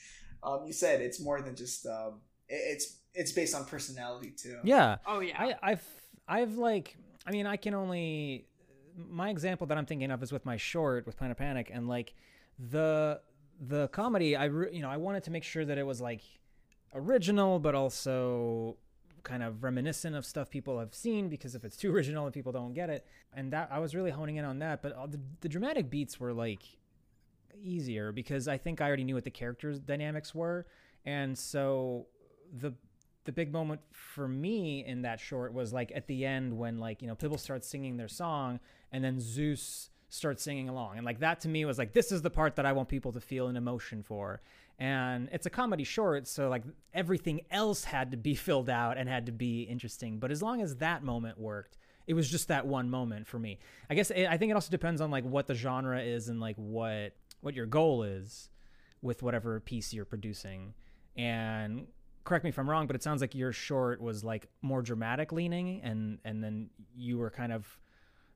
Speaker 3: um, you said, it's more than just um, it- it's it's based on personality too.
Speaker 1: Yeah.
Speaker 2: Oh yeah.
Speaker 1: I, I've I've like I mean I can only my example that I'm thinking of is with my short with Planet Panic and like the the comedy I re- you know I wanted to make sure that it was like original but also kind of reminiscent of stuff people have seen because if it's too <laughs> original and people don't get it. And that I was really honing in on that but the, the dramatic beats were like easier because I think I already knew what the characters dynamics were. And so the the big moment for me in that short was like at the end when like you know people start singing their song and then Zeus starts singing along. And like that to me was like this is the part that I want people to feel an emotion for and it's a comedy short so like everything else had to be <laughs> filled out and had to be interesting. But as long as that moment worked it was just that one moment for me. I guess it, i think it also depends on like what the genre is and like what what your goal is with whatever piece you're producing. And correct me if i'm wrong but it sounds like your short was like more dramatic leaning and and then you were kind of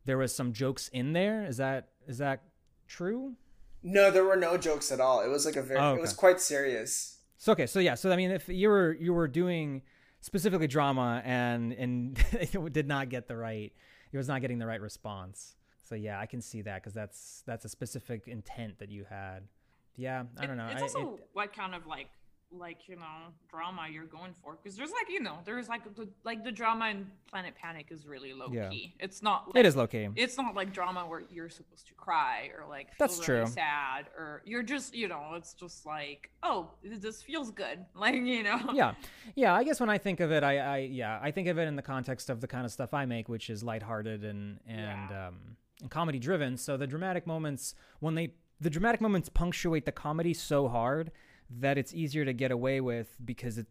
Speaker 1: there was some jokes in there. Is that is that true
Speaker 3: No, there were no jokes at all. It was like a very.
Speaker 1: Oh,
Speaker 3: It was quite serious.
Speaker 1: So okay, so yeah, so I mean, if you were you were doing specifically drama and and <laughs> did not get the right, it was not getting the right response. So yeah, I can see that because that's that's a specific intent that you had. Yeah, I
Speaker 2: It-
Speaker 1: don't know.
Speaker 2: It's
Speaker 1: I,
Speaker 2: also
Speaker 1: it,
Speaker 2: what kind of like like you know drama you're going for because there's like you know there's like the like the drama in Planet Panic is really low
Speaker 1: Yeah.
Speaker 2: key. It's not. Like,
Speaker 1: it is low key.
Speaker 2: It's not like drama where you're supposed to cry or like feel
Speaker 1: That's
Speaker 2: really
Speaker 1: true.
Speaker 2: sad or you're just you know it's just like oh this feels good <laughs> like you know
Speaker 1: yeah yeah i guess when i think of it I, I yeah i think of it in the context of the kind of stuff i make which is lighthearted and and
Speaker 2: Yeah.
Speaker 1: um and comedy driven so the dramatic moments when they the dramatic moments punctuate the comedy so hard that it's easier to get away with because it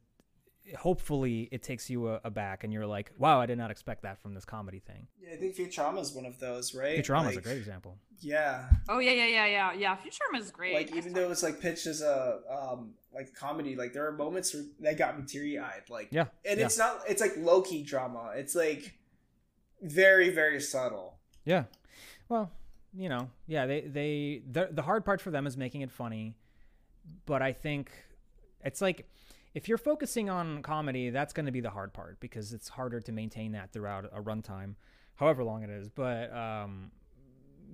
Speaker 1: hopefully it takes you a, aback and you're like wow i did not expect that from this comedy thing
Speaker 3: Yeah, I think Futurama is one of those, right?
Speaker 1: futurama is a great example
Speaker 3: Yeah,
Speaker 2: oh yeah yeah yeah yeah yeah Futurama is great
Speaker 3: like even though it's like pitched as a um like comedy, like there are moments where that got me teary eyed. Like
Speaker 1: yeah
Speaker 3: and
Speaker 1: yeah.
Speaker 3: it's not it's like low key drama. It's like very very subtle.
Speaker 1: Yeah. Well, you know, yeah, they they the the hard part for them is making it funny, but I think it's like if you're focusing on comedy, that's going to be the hard part because it's harder to maintain that throughout a runtime, however long it is. But um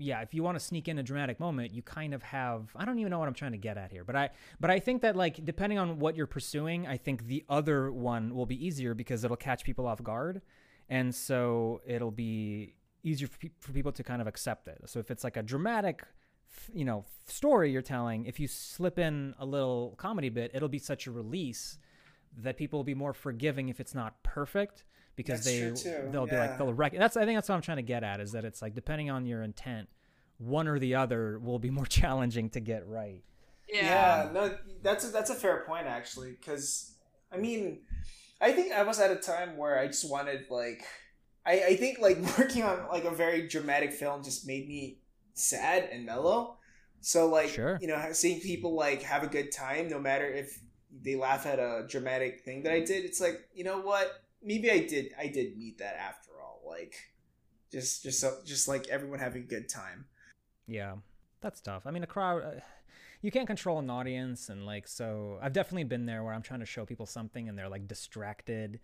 Speaker 1: yeah, if you want to sneak in a dramatic moment, you kind of have I don't even know what I'm trying to get at here, but I but I think that like depending on what you're pursuing, I think the other one will be easier because it'll catch people off guard. And so it'll be easier for, pe- for people to kind of accept it. So if it's like a dramatic, you know, story you're telling, if you slip in a little comedy bit, it'll be such a release that people will be more forgiving if it's not perfect because
Speaker 3: That's
Speaker 1: they they'll be like they'll rec- that's I think that's what I'm trying to get at is that it's like depending on your intent, one or the other will be <laughs> more challenging to get right.
Speaker 2: yeah,
Speaker 3: no, that's a, that's a fair point actually. Because I mean, I think I was at a time where I just wanted like, I I think like <laughs> working on like a very dramatic film just made me sad and mellow. So like,
Speaker 1: Sure.
Speaker 3: you know, seeing people like have a good time, no matter if they laugh at a dramatic thing that I did, it's like, you know what? Maybe I did I did need that after all. Like, just just so just like everyone having a good time.
Speaker 1: Yeah, that's tough. I mean, a crowd, uh, you can't control an audience, and like, so I've definitely been there where I'm trying to show people something and they're like distracted,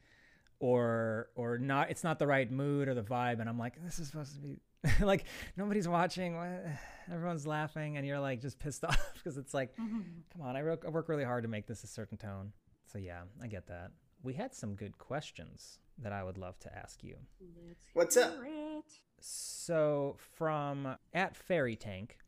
Speaker 1: or or not. It's not the right mood or the vibe, and I'm like, this is supposed to be <laughs> like nobody's watching, <sighs> everyone's laughing, and you're like just pissed <laughs> off because it's like, come on, I work, I work really hard to make this a certain tone. So yeah, I get that. We had some good questions that I would love to ask you.
Speaker 2: Let's
Speaker 3: What's up?
Speaker 2: it.
Speaker 1: So from at Fairy Tank,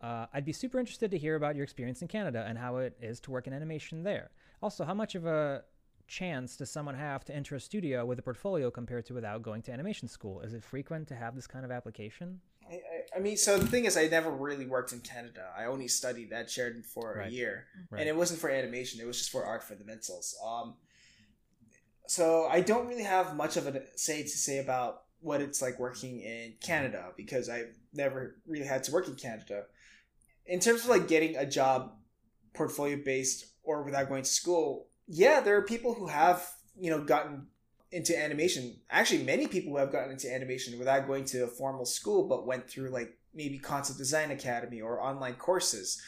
Speaker 1: uh, I'd be super interested to hear about your experience in Canada and how it is to work in animation there. Also, how much of a chance does someone have to enter a studio with a portfolio compared to without going to animation school? Is it frequent to have this kind of application?
Speaker 3: I, I, I mean, so the thing is, I never really worked in Canada. I only studied at Sheridan for
Speaker 1: Right.
Speaker 3: a year,
Speaker 1: Right.
Speaker 3: and it wasn't for animation. It was just for art fundamentals. Um, so I don't really have much of a say to say about what it's like working in Canada because I've never really had to work in Canada. In terms of like getting a job, portfolio based or without going to school, yeah, there are people who have you know gotten into animation. Actually, many people who have gotten into animation without going to a formal school, but went through like maybe concept design academy or online courses.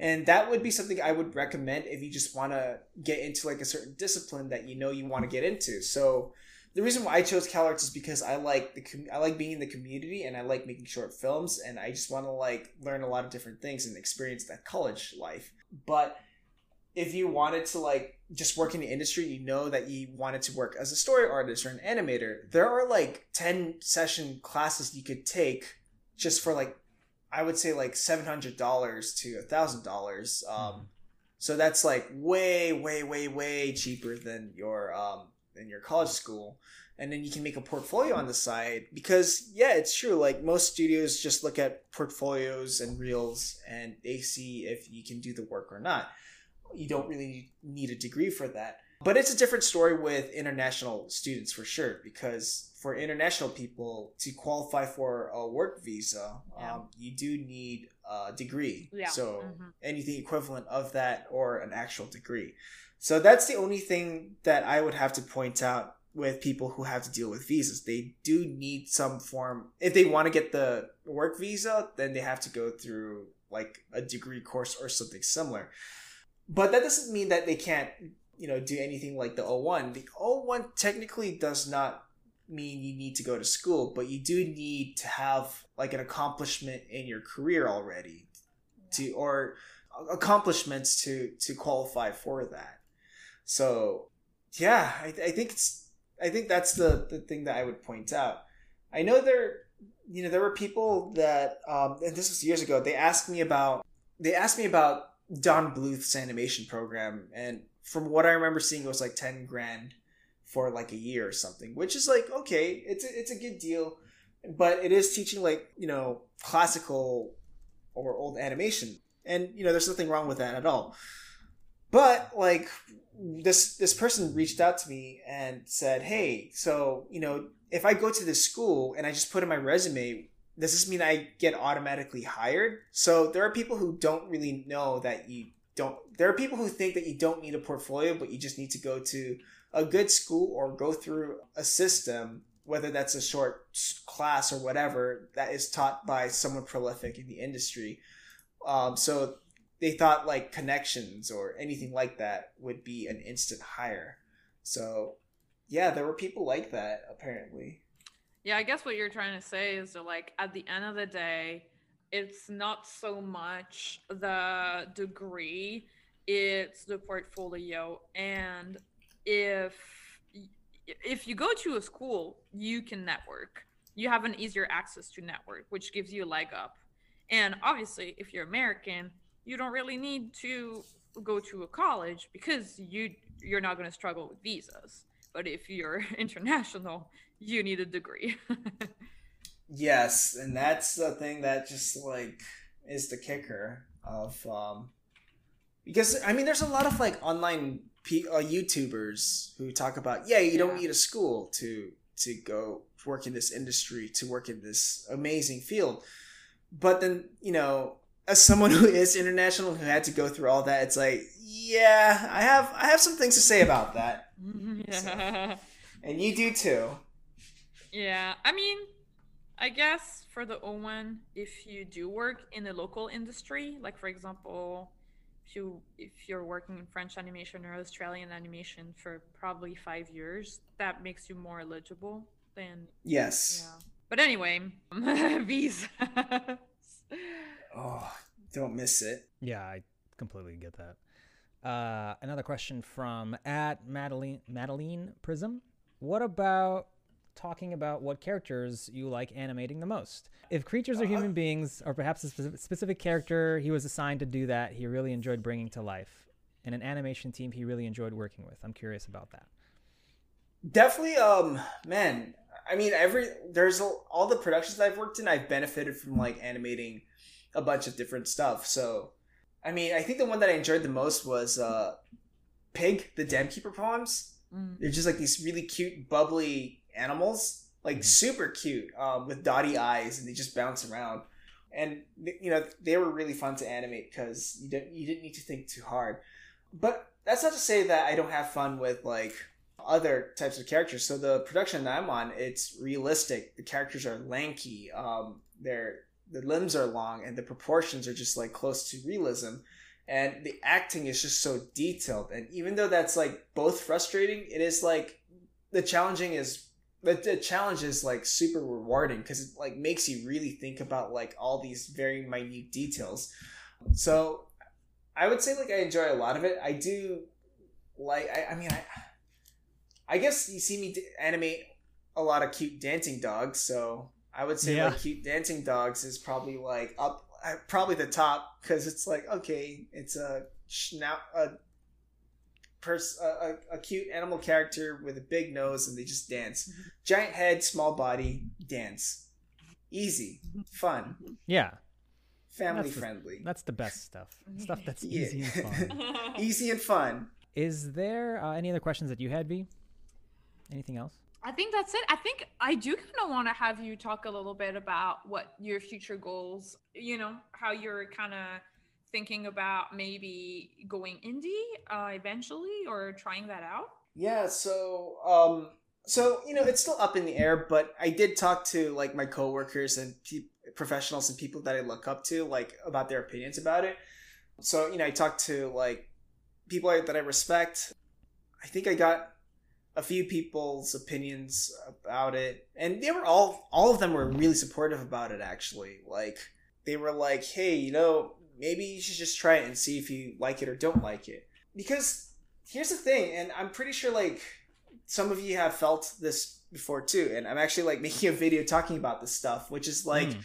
Speaker 3: And that would be something I would recommend if you just want to get into like a certain discipline that you know you want to get into. So the reason why I chose CalArts is because I like the com- I like being in the community and I like making short films and I just want to like learn a lot of different things and experience that college life. But if you wanted to like just work in the industry, you know that you wanted to work as a story artist or an animator. There are like 10 session classes you could take just for like I would say like $700 to $1000. Um so that's like way way way way cheaper than your um than your college school. And then you can make a portfolio on the side because yeah, it's true like most studios just look at portfolios and reels and they see if you can do the work or not you don't really need a degree for that. But it's a different story with international students for sure, because for international people to qualify for a work visa,
Speaker 2: Yeah.
Speaker 3: um, you do need a degree.
Speaker 2: Yeah.
Speaker 3: So
Speaker 2: Mhm.
Speaker 3: anything equivalent of that or an actual degree. So that's the only thing that I would have to point out with people who have to deal with visas. They do need some form. If they want to get the work visa, then they have to go through like a degree course or something similar. But that doesn't mean that they can't, you know, do anything like the O1. The O1 technically does not mean you need to go to school, but you do need to have like an accomplishment in your career already to or accomplishments to to qualify for that. So, yeah, I, I think it's I think that's the the thing that I would point out. I know there you know there were people that um and this was years ago they asked me about they asked me about Don Bluth's animation program and from what I remember seeing it was like 10 grand for like a year or something which is like okay it's a, it's a good deal but it is teaching like you know classical or old animation and you know there's nothing wrong with that at all. But like this this person reached out to me and said hey so you know if i go to this school and i just put in my resume does this mean i get automatically hired so there are people who don't really know that you don't there are people who think that you don't need a portfolio but you just need to go to a good school or go through a system whether that's a short class or whatever that is taught by someone prolific in the industry um, so they thought like connections or anything like that would be an instant hire. So yeah, there were people like that apparently.
Speaker 2: Yeah, I guess what you're trying to say is that, like, at the end of the day, it's not so much the degree, it's the portfolio. And if if you go to a school, you can network. You have an easier access to network, which gives you a leg up. And obviously, if you're American, you don't really need to go to a college because you you're not going to struggle with visas. But if you're <laughs> international, you need a degree. <laughs>
Speaker 3: Yes, and that's the thing that just like is the kicker of um because I mean there's a lot of like online P- uh, YouTubers who talk about yeah, you don't need a school to to go work in this industry, to work in this amazing field. But then, you know, as someone <laughs> who is international who had to go through all that, it's like, yeah, I have I have some things to say about that.
Speaker 2: yeah. <laughs>
Speaker 3: And you do too.
Speaker 2: Yeah. I mean, I guess for the O1, if you do work in the local industry, like for example, if you if you're working in French animation or Australian animation for probably five years, that makes you more eligible than
Speaker 3: Yes.
Speaker 2: yeah. But anyway, <laughs> visas.
Speaker 3: Oh, don't miss it.
Speaker 1: Yeah, I completely get that. Uh, another question from at Madeline Madeline Prism. What about talking about what characters you like animating the most? If creatures are human beings, or perhaps a specific, specific character he was assigned to do that, he really enjoyed bringing to life. and an animation team he really enjoyed working with. I'm curious about that.
Speaker 3: Definitely, um, man. I mean, every there's a, all the productions I've worked in. I've benefited from like animating a bunch of different stuff. So, I mean, I think the one that I enjoyed the most was uh, Pig, the Dam Keeper poems.
Speaker 2: Mm.
Speaker 3: They're just like these really cute, bubbly animals, like
Speaker 1: Mhm.
Speaker 3: super cute, um, with dotty eyes, and they just bounce around. And you know they were really fun to animate because you didn't you didn't need to think too hard. But that's not to say that I don't have fun with like other types of characters. So the production that I'm on, it's realistic. The characters are lanky. Um, their the limbs are long, and the proportions are just like close to realism. And the acting is just so detailed. And even though that's like both frustrating, it is like the challenging is the, the challenge is like super rewarding because it like makes you really think about like all these very minute details. So I would say like I enjoy a lot of it. I do like I, I mean I I guess you see me d- animate a lot of cute dancing dogs, so I would say
Speaker 1: Yeah.
Speaker 3: like cute dancing dogs is probably like up uh, probably the top because it's like okay, it's a schna- a pers- a, a, a cute animal character with a big nose and they just dance. Giant head, small body, dance. Easy, fun,
Speaker 1: Yeah,
Speaker 3: family
Speaker 1: That's the-
Speaker 3: friendly.
Speaker 1: that's the best stuff. Stuff that's
Speaker 3: Yeah.
Speaker 1: easy and fun. <laughs>
Speaker 3: Easy and fun.
Speaker 1: Is there uh, any other questions that you had, Vee? Anything else?
Speaker 2: I think that's it. I think I do kind of want to have you talk a little bit about what your future goals, you know, how you're kind of thinking about maybe going indie uh, eventually or trying that out.
Speaker 3: Yeah, so um so you know, it's still up in the air, but I did talk to like my coworkers and pe- professionals and people that I look up to like about their opinions about it. So, you know, I talked to like people that I respect. I think I got a few people's opinions about it, and they were all all of them were really supportive about it actually. Like they were like, "Hey, you know, maybe you should just try it and see if you like it or don't like it." Because here's the thing, and I'm pretty sure like some of you have felt this before too, and I'm actually like <laughs> making a video talking about this stuff, which is like,
Speaker 1: Mm,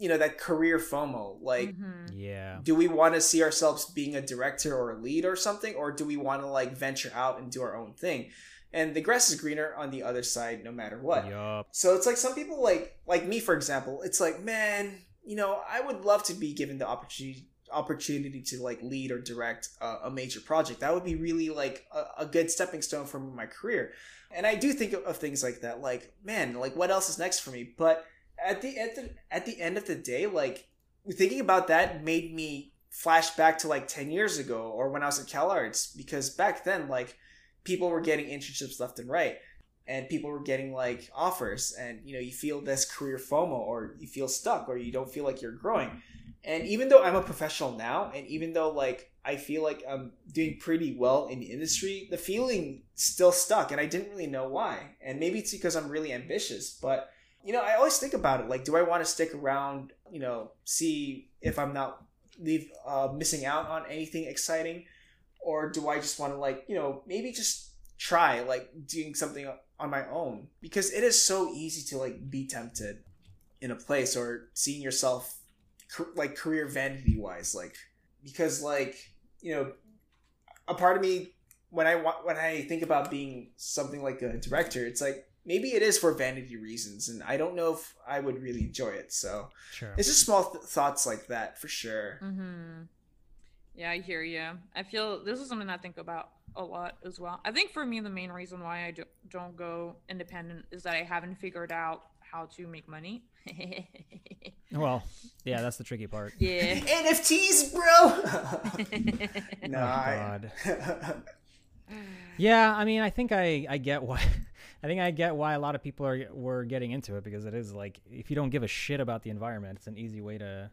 Speaker 3: you know, that career FOMO. Like,
Speaker 2: Mhm.
Speaker 1: yeah.
Speaker 3: do we want to see ourselves being a director or a lead or something, or do we want to like venture out and do our own thing? And the grass is greener on the other side, no matter what.
Speaker 1: Yup.
Speaker 3: So it's like some people like like me for example, it's like, man, you know, I would love to be given the opportunity opportunity to like lead or direct a, a major project. That would be really like a, a good stepping stone for my career. And I do think of, things like that, like, man, like what else is next for me? But at the at the at the end of the day, like thinking about that made me flash back to like 10 years ago or when I was at CalArts because back then like people were getting internships left and right and people were getting like offers and you know you feel this career fomo or you feel stuck or you don't feel like you're growing. And even though i'm a professional now and even though like i feel like i'm doing pretty well in the industry the feeling still stuck and i didn't really know why. And maybe it's because i'm really ambitious but you know i always think about it. Like do i want to stick around you know see if i'm not leave uh, missing out on anything exciting? Or do i just want to like you know maybe just try like doing something on my own because it is so easy to like be tempted in a place or seeing yourself like career vanity wise like because like you know a part of me when i want when i think about being something like a director it's like maybe it is for vanity reasons and i don't know if i would really enjoy it so
Speaker 1: Sure.
Speaker 3: it's just small th- thoughts like that for sure
Speaker 2: Mm-hmm. Yeah, I hear you. I feel this is something I think about a lot as well. I think for me, the main reason why I do, don't go independent is that I haven't figured out how to make money. <laughs>
Speaker 1: Well, yeah, that's the tricky part.
Speaker 2: yeah. <laughs>
Speaker 3: nfts bro <laughs> no
Speaker 1: Oh,
Speaker 3: I,
Speaker 1: God. Yeah, I mean, I think I I get why. I think I get why a lot of people are were getting into it because it is like if you don't give a shit about the environment, it's an easy way to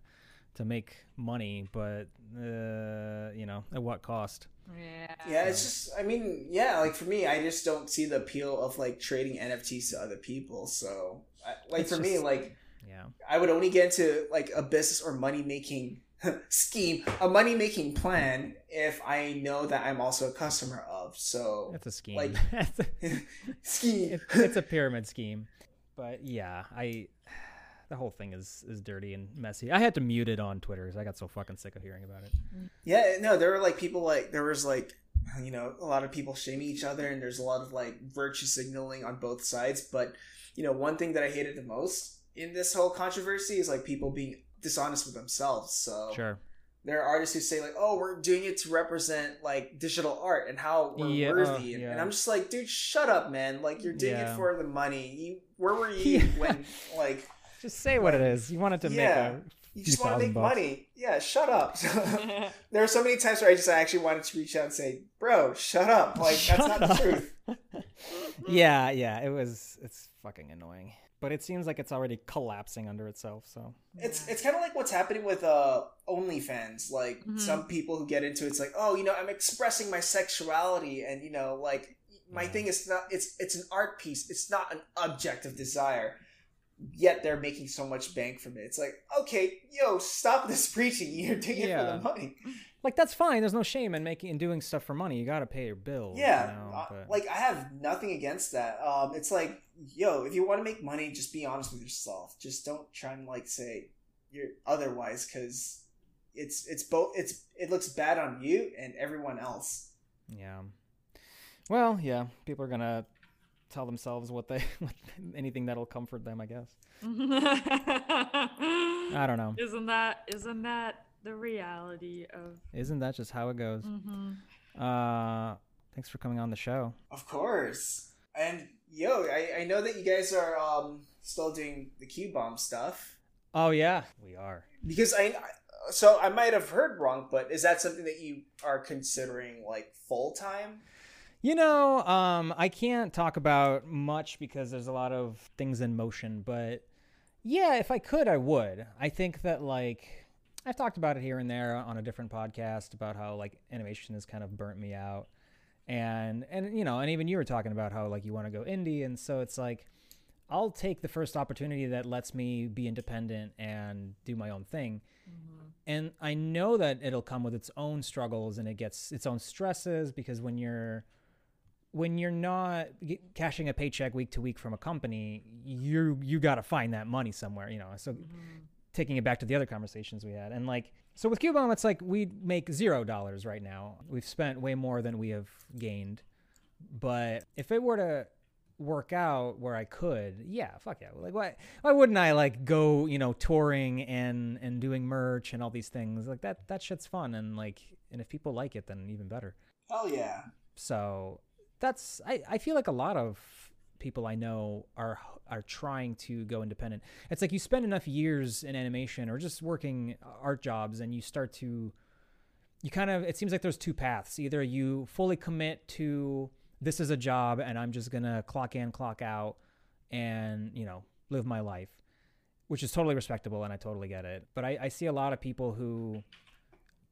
Speaker 1: to make money, but uh, you know, at what cost?
Speaker 2: yeah.
Speaker 3: Yeah, it's just I mean, yeah, like for me, I just don't see the appeal of like trading NFTs to other people. So, I, like
Speaker 1: It's
Speaker 3: for me, like
Speaker 1: Yeah.
Speaker 3: I would only get into like a business or money making <laughs> scheme, a money making plan if I know that I'm also a customer of. So,
Speaker 1: It's a scheme.
Speaker 3: like- <laughs> <laughs> scheme.
Speaker 1: it- it's a pyramid scheme. But yeah, I the whole thing is is dirty and messy. I had to mute it on Twitter because I got so fucking sick of hearing about it.
Speaker 3: Yeah, no, there were like people like there was like you know a lot of people shaming each other, and there's a lot of like virtue signaling on both sides. But you know, one thing that I hated the most in this whole controversy is like people being dishonest with themselves. So
Speaker 1: Sure.
Speaker 3: there are artists who say like, "Oh, we're doing it to represent like digital art and how we're
Speaker 1: Yeah,
Speaker 3: worthy,"
Speaker 1: uh,
Speaker 3: and,
Speaker 1: yeah.
Speaker 3: and I'm just like, "Dude, shut up, man! Like you're doing
Speaker 1: Yeah.
Speaker 3: it for the money. You, where were you <laughs> when like
Speaker 1: Just say what it is. You wanted to
Speaker 3: Yeah.
Speaker 1: make a
Speaker 3: you just want to make
Speaker 1: bucks.
Speaker 3: money? Yeah, shut up." <laughs> <laughs> there are so many times where I just I actually wanted to reach out and say, "Bro, shut up! Like
Speaker 1: Shut
Speaker 3: that's not
Speaker 1: up.
Speaker 3: the truth." <laughs>
Speaker 1: yeah, yeah. It was. It's fucking annoying. But it seems like it's already collapsing under itself. So
Speaker 3: It's it's kind of like what's happening with uh OnlyFans. Like
Speaker 2: Mhm.
Speaker 3: some people who get into it, it's like, oh, you know, I'm expressing my sexuality, and you know, like my
Speaker 1: Yeah.
Speaker 3: thing is not. It's it's an art piece. It's not an object of desire. Yet they're making so much bank from it. It's like, okay, yo, stop this <laughs> preaching. You're doing it for the money.
Speaker 1: like that's fine. There's no shame in making and doing stuff for money. You got to pay your bills.
Speaker 3: Yeah,
Speaker 1: You know,
Speaker 3: uh,
Speaker 1: but-
Speaker 3: like I have nothing against that. Um, it's like, yo, if you want to make money, just be honest with yourself. Just don't try and like say you're otherwise, because it's it's both. It's it looks bad on you and everyone else.
Speaker 1: Yeah. Well, yeah. People are gonna tell themselves what they <laughs> anything that'll comfort them. I guess. <laughs> I don't know.
Speaker 2: Isn't that isn't that the reality of?
Speaker 1: Isn't that just how it goes?
Speaker 2: Mhm.
Speaker 1: Uh, thanks for coming on the show.
Speaker 3: Of course. And yo, I, I know that you guys are um still doing the Q bomb stuff
Speaker 1: Oh yeah, we are.
Speaker 3: because I. I- So I might have heard wrong, but is that something that you are considering like full time?
Speaker 1: You know, um, I can't talk about much because there's a lot of things in motion, but yeah, if I could, I would. I think that like I've talked about it here and there on a different podcast about how like animation has kind of burnt me out. And and you know, and even you were talking about how like you want to go indie and so it's like I'll take the first opportunity that lets me be independent and do my own thing. And I know that it'll come with its own struggles and it gets its own stresses because when you're when you're not g- cashing a paycheck week to week from a company, you you got to find that money somewhere, you know. So mm-hmm. taking it back to the other conversations we had, and like so with Cubomb, it's like we make zero dollars right now. We've spent way more than we have gained, but if it were to work out where I could, yeah, fuck yeah. Like why why wouldn't I like go, you know, touring and and doing merch and all these things? Like that that shit's fun and like and if people like it then even better.
Speaker 3: Hell yeah.
Speaker 1: So that's I, I feel like a lot of people I know are are trying to go independent. It's like you spend enough years in animation or just working art jobs and you start to you kind of it seems like there's two paths. Either you fully commit to this is a job and I'm just going to clock in, clock out and, you know, live my life, which is totally respectable and I totally get it. But I, I see a lot of people who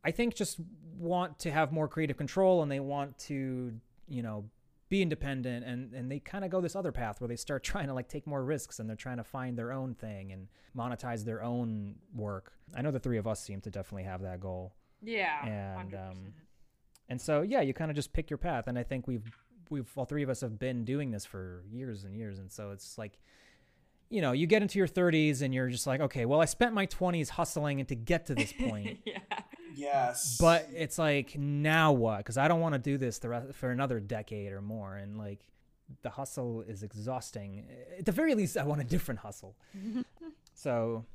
Speaker 1: I think just want to have more creative control and they want to, you know, be independent and, and they kind of go this other path where they start <laughs> trying to like take more risks and they're trying to find their own thing and monetize their own work. I know the three of us seem to definitely have that goal.
Speaker 2: Yeah.
Speaker 1: And,
Speaker 2: 100%.
Speaker 1: um, And so yeah, you kind of just pick your path and I think we've we've all three of us have been doing this for years and years and so it's like you know, you get into your 30s and you're just like, okay, well, I spent my 20s hustling and to get to this <laughs> point.
Speaker 2: yeah.
Speaker 3: Yes.
Speaker 1: But it's like now what? Because I don't want to do this the rest for another decade or more, and like the hustle is exhausting. At the very least, I want a different hustle. <laughs> so,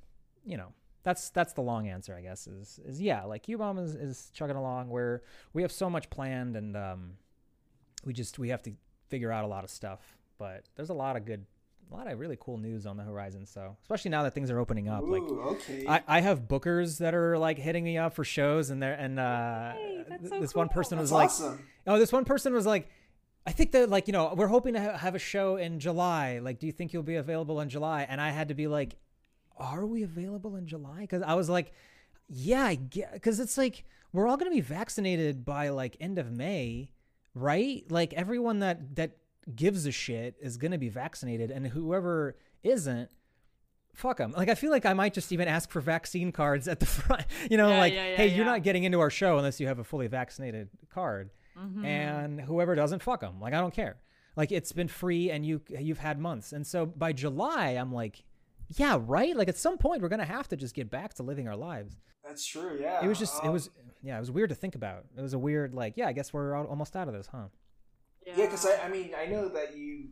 Speaker 1: you know, that's that's the long answer, I guess. Is is yeah, like Ubom is is chugging along where we have so much planned, and um, we just we have to figure out a lot of stuff. But there's a lot of good, a lot of really cool news on the horizon. So especially now that things are opening up, like
Speaker 3: okay.
Speaker 1: I, I have bookers that are like hitting me up for shows and they're and uh
Speaker 2: Hey, so
Speaker 1: this one person
Speaker 3: That's
Speaker 1: was like oh this one person was like I think that like you know we're hoping to ha- have a show in July. Like do you think you'll be available in July? And I had to be like are we available in July? Cuz I was like yeah I get cuz it's like we're all going to be vaccinated by like end of May right? Like everyone that that gives a shit is going to be vaccinated and whoever isn't fuck them. Like I feel like I might just even ask for vaccine cards at the <laughs> front. You know,
Speaker 2: Yeah,
Speaker 1: like
Speaker 2: yeah, yeah,
Speaker 1: hey,
Speaker 2: yeah.
Speaker 1: you're not getting into our show unless you have a fully vaccinated card.
Speaker 2: Mhm.
Speaker 1: And whoever doesn't, fuck them. Like I don't care. Like it's been free and you you've had months. And so by July, I'm like, yeah, right. Like at some point, we're gonna have to just get back to living our lives.
Speaker 3: That's true. Yeah.
Speaker 1: It was just, it
Speaker 3: Um,
Speaker 1: was, yeah, it was weird to think about. It was a weird, like, yeah, I guess we're al- almost out of this, huh?
Speaker 3: Yeah, because I, I mean, I know that you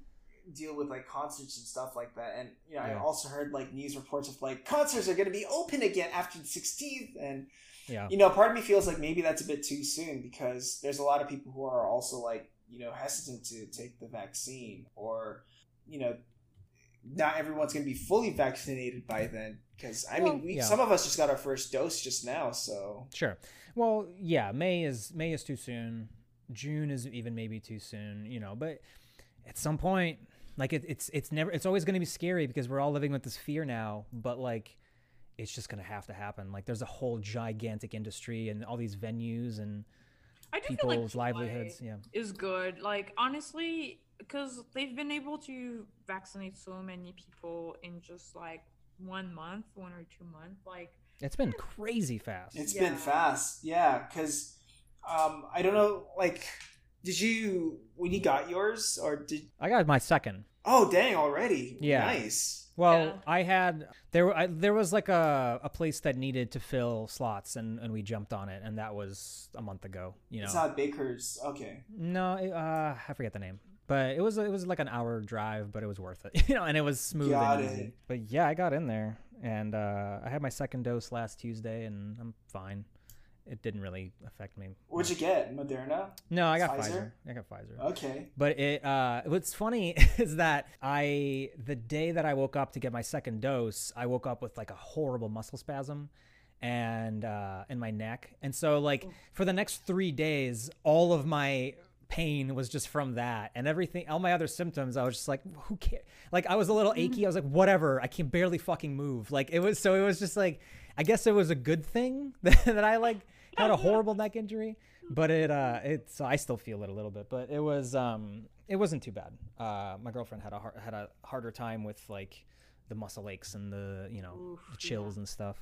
Speaker 3: deal with like concerts and stuff like that, and you know, I also heard like news reports of like concerts are going to be open again after the 16th, and
Speaker 1: Yeah.
Speaker 3: you know, part of me feels like maybe that's a bit too soon because there's a lot of people who are also like you know hesitant to take the vaccine, or you know, not everyone's going to be fully vaccinated by then. Because I
Speaker 1: Well,
Speaker 3: mean, we,
Speaker 1: yeah.
Speaker 3: some of us just got our first dose just now, so
Speaker 1: Sure. Well, yeah, May is May is too soon. June is even maybe too soon, you know, but at some point like it, it's it's never it's always going to be scary because we're all living with this fear now, but like it's just going to have to happen. Like there's a whole gigantic industry and all these venues and
Speaker 2: I do feel like
Speaker 1: people's livelihoods, yeah.
Speaker 2: is good. Like honestly, because they've been able to vaccinate so many people in just like one month, one or two months. Like
Speaker 1: It's been crazy fast.
Speaker 3: It's
Speaker 2: Yeah.
Speaker 3: been fast, yeah. Because um, I don't know, like, did you when you got yours or did?
Speaker 1: I got my second.
Speaker 3: Oh, dang! Already,
Speaker 1: Yeah.
Speaker 3: nice.
Speaker 1: Well,
Speaker 2: Yeah.
Speaker 1: I had there. I, there was like a, a place that needed to fill slots, and, and we jumped on it, and that was a month ago. You know,
Speaker 3: It's not Baker's. Okay,
Speaker 1: no, it, uh, I forget the name, but it was it was like an hour drive, but it was worth it. <laughs> You know, and it was smooth
Speaker 3: Got
Speaker 1: and easy.
Speaker 3: it.
Speaker 1: But yeah, I got in there, and uh, I had my second dose last Tuesday, and I'm fine. It didn't really affect me.
Speaker 3: what'd you get? Moderna.
Speaker 1: No, I got
Speaker 3: Pfizer?
Speaker 1: Pfizer. I got Pfizer.
Speaker 3: Okay.
Speaker 1: But it uh what's funny <laughs> is that I the day that I woke up to get my second dose, I woke up with like a horrible muscle spasm and uh in my neck. And so like for the next 3 days all of my pain was just from that and everything all my other symptoms I was just like who cares like I was a little achy I was like whatever I can barely fucking move like it was so it was just like I guess it was a good thing <laughs> that I like had a horrible neck injury but it uh it so I still feel it a little bit but it was um it wasn't too bad uh my girlfriend had a har- had a harder time with like the muscle aches and the you know
Speaker 2: Oof,
Speaker 1: the chills and stuff.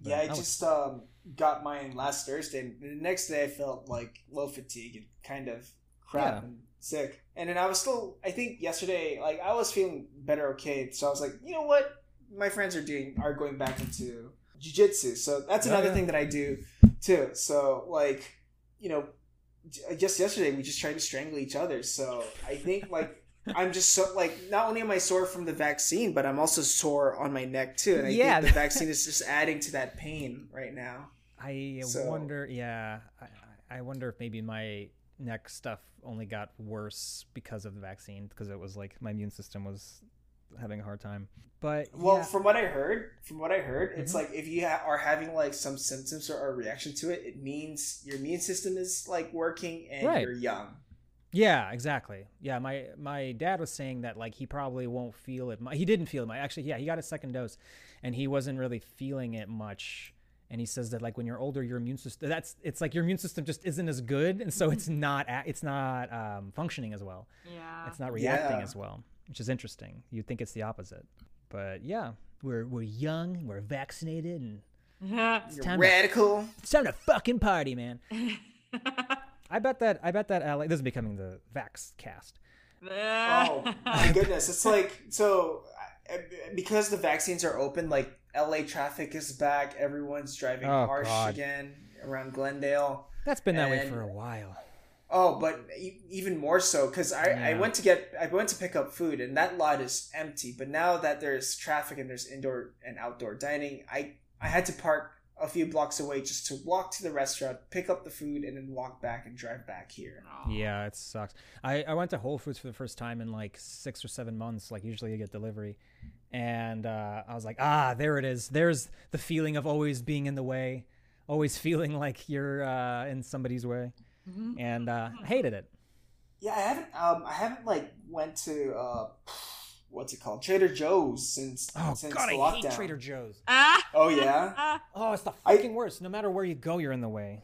Speaker 1: But
Speaker 3: Yeah, I
Speaker 1: that was-
Speaker 3: just um, got mine last Thursday. And the next day, I felt like low fatigue and kind of crap
Speaker 1: Yeah.
Speaker 3: and sick. And then I was still, I think yesterday, like I was feeling better, okay. So I was like, you know what, my friends are doing are going back into jujitsu. So that's another
Speaker 1: yeah.
Speaker 3: thing that I do too. So like, you know, just yesterday we just tried to strangle each other. So I think like. <laughs> I'm just so like not only am I sore from the vaccine, but I'm also sore on my neck too, and I
Speaker 1: Yeah.
Speaker 3: think the <laughs> vaccine is just adding to that pain right now.
Speaker 1: I
Speaker 3: So-
Speaker 1: wonder yeah I I wonder if maybe my neck stuff only got worse because of the vaccine because it was like my immune system was having a hard time but
Speaker 3: Well,
Speaker 1: yeah,
Speaker 3: from what I heard, from what I heard, it's
Speaker 1: Mhm.
Speaker 3: like if you ha- are having like some symptoms or a reaction to it, it means your immune system is like working and
Speaker 1: Right.
Speaker 3: you're young.
Speaker 1: Yeah, exactly. Yeah, my my dad was saying that like he probably won't feel it. mu- He didn't feel it. much. Actually, yeah, he got a second dose, and he wasn't really feeling it much. And he says that like when you're older, your immune system that's it's like your immune system just isn't as good, and so it's not a- it's not um, functioning as well.
Speaker 2: Yeah.
Speaker 1: It's not reacting
Speaker 3: Yeah.
Speaker 1: as well, which is interesting. You'd think it's the opposite, but yeah, we're we're young, we're vaccinated, and <laughs>
Speaker 3: You're
Speaker 1: time to-
Speaker 3: radical.
Speaker 1: it's time to fucking party, man. <laughs> I bet that I bet that LA. This is becoming the Vax cast. <laughs>
Speaker 3: Oh my goodness! It's like so uh, because the vaccines are open. Like LA traffic is back. Everyone's driving
Speaker 1: Oh,
Speaker 3: harsh
Speaker 1: God.
Speaker 3: again around Glendale.
Speaker 1: That's been that way for a while.
Speaker 3: Oh, but e- even more so because I, I went to get I went to pick up food and that lot is empty. But now that there's traffic and there's indoor and outdoor dining, I I had to park a few blocks away just to walk to the restaurant, pick up the food, and then walk back and drive back here.
Speaker 1: Yeah, it sucks. I, I went to Whole Foods for the first time in like six or seven months. Like usually you get delivery, and uh, I was like, ah, there it is. There's the feeling of always being in the way, always <laughs> feeling like you're uh, in somebody's way, and uh, I hated it.
Speaker 3: Yeah, I haven't um I haven't like went to uh what's it called Trader Joe's since
Speaker 1: Oh
Speaker 3: since
Speaker 1: God,
Speaker 3: the
Speaker 1: I
Speaker 3: lockdown.
Speaker 1: hate Trader Joe's.
Speaker 2: Ah,
Speaker 3: Oh yeah. <laughs>
Speaker 1: Oh, it's the
Speaker 3: I-
Speaker 1: fucking worst. No matter where you go, you're in the way.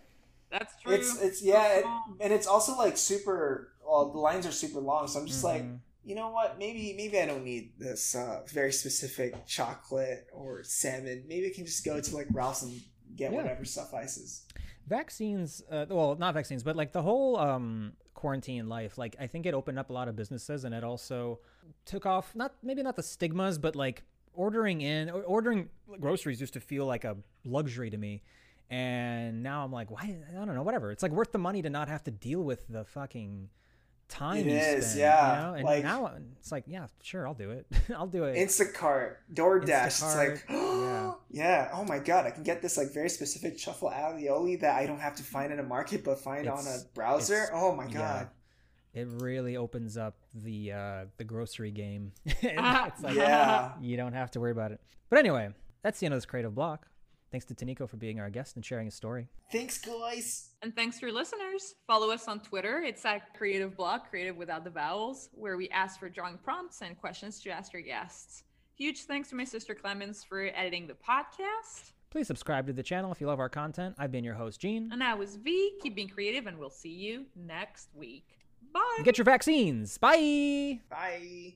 Speaker 2: That's true.
Speaker 3: It's it's yeah, it, and it's also like super. Well, the lines are super long, so I'm just like,
Speaker 1: Mhm.
Speaker 3: you know what? Maybe maybe I don't need this uh, very specific chocolate or salmon. Maybe I can just go to like Ralph's and get
Speaker 1: Yeah.
Speaker 3: whatever suffices.
Speaker 1: Vaccines uh, well not vaccines but like the whole um quarantine life like i think it opened up a lot of businesses and it also took off not maybe not the stigmas but like ordering in or- ordering groceries used to feel like a luxury to me. And now I'm like, why? I don't know, whatever. It's like worth the money to not have to deal with the fucking time.
Speaker 3: It
Speaker 1: you
Speaker 3: is,
Speaker 1: spend,
Speaker 3: yeah.
Speaker 1: You know? And
Speaker 3: Like-
Speaker 1: now it's like, yeah, sure, I'll do it. <laughs> I'll do it.
Speaker 3: Instacart, DoorDash. It's like,
Speaker 1: Instacart, <gasps>
Speaker 3: yeah. Oh my god, I can get this like very specific truffle alioli that I don't have to find in a market, but find on a browser. Oh my
Speaker 1: yeah.
Speaker 3: god.
Speaker 1: It really opens up the uh, the grocery game. <laughs> it's like
Speaker 3: Yeah.
Speaker 1: you don't have to worry about it. But anyway, that's the end of this creative block. Thanks to Toniko for being our guest and sharing his story.
Speaker 3: Thanks, guys.
Speaker 2: And thanks for listeners. Follow us on Twitter. It's at Creative Block, creative without the vowels, where we ask for drawing prompts and questions to ask our guests. Huge thanks to my sister Clemence for editing the podcast.
Speaker 1: Please subscribe to the channel if you love our content. I've been your host, Gene.
Speaker 2: And I was Vee. Keep being creative, and we'll see you next week. Bye.
Speaker 1: Get your vaccines. Bye.
Speaker 3: Bye.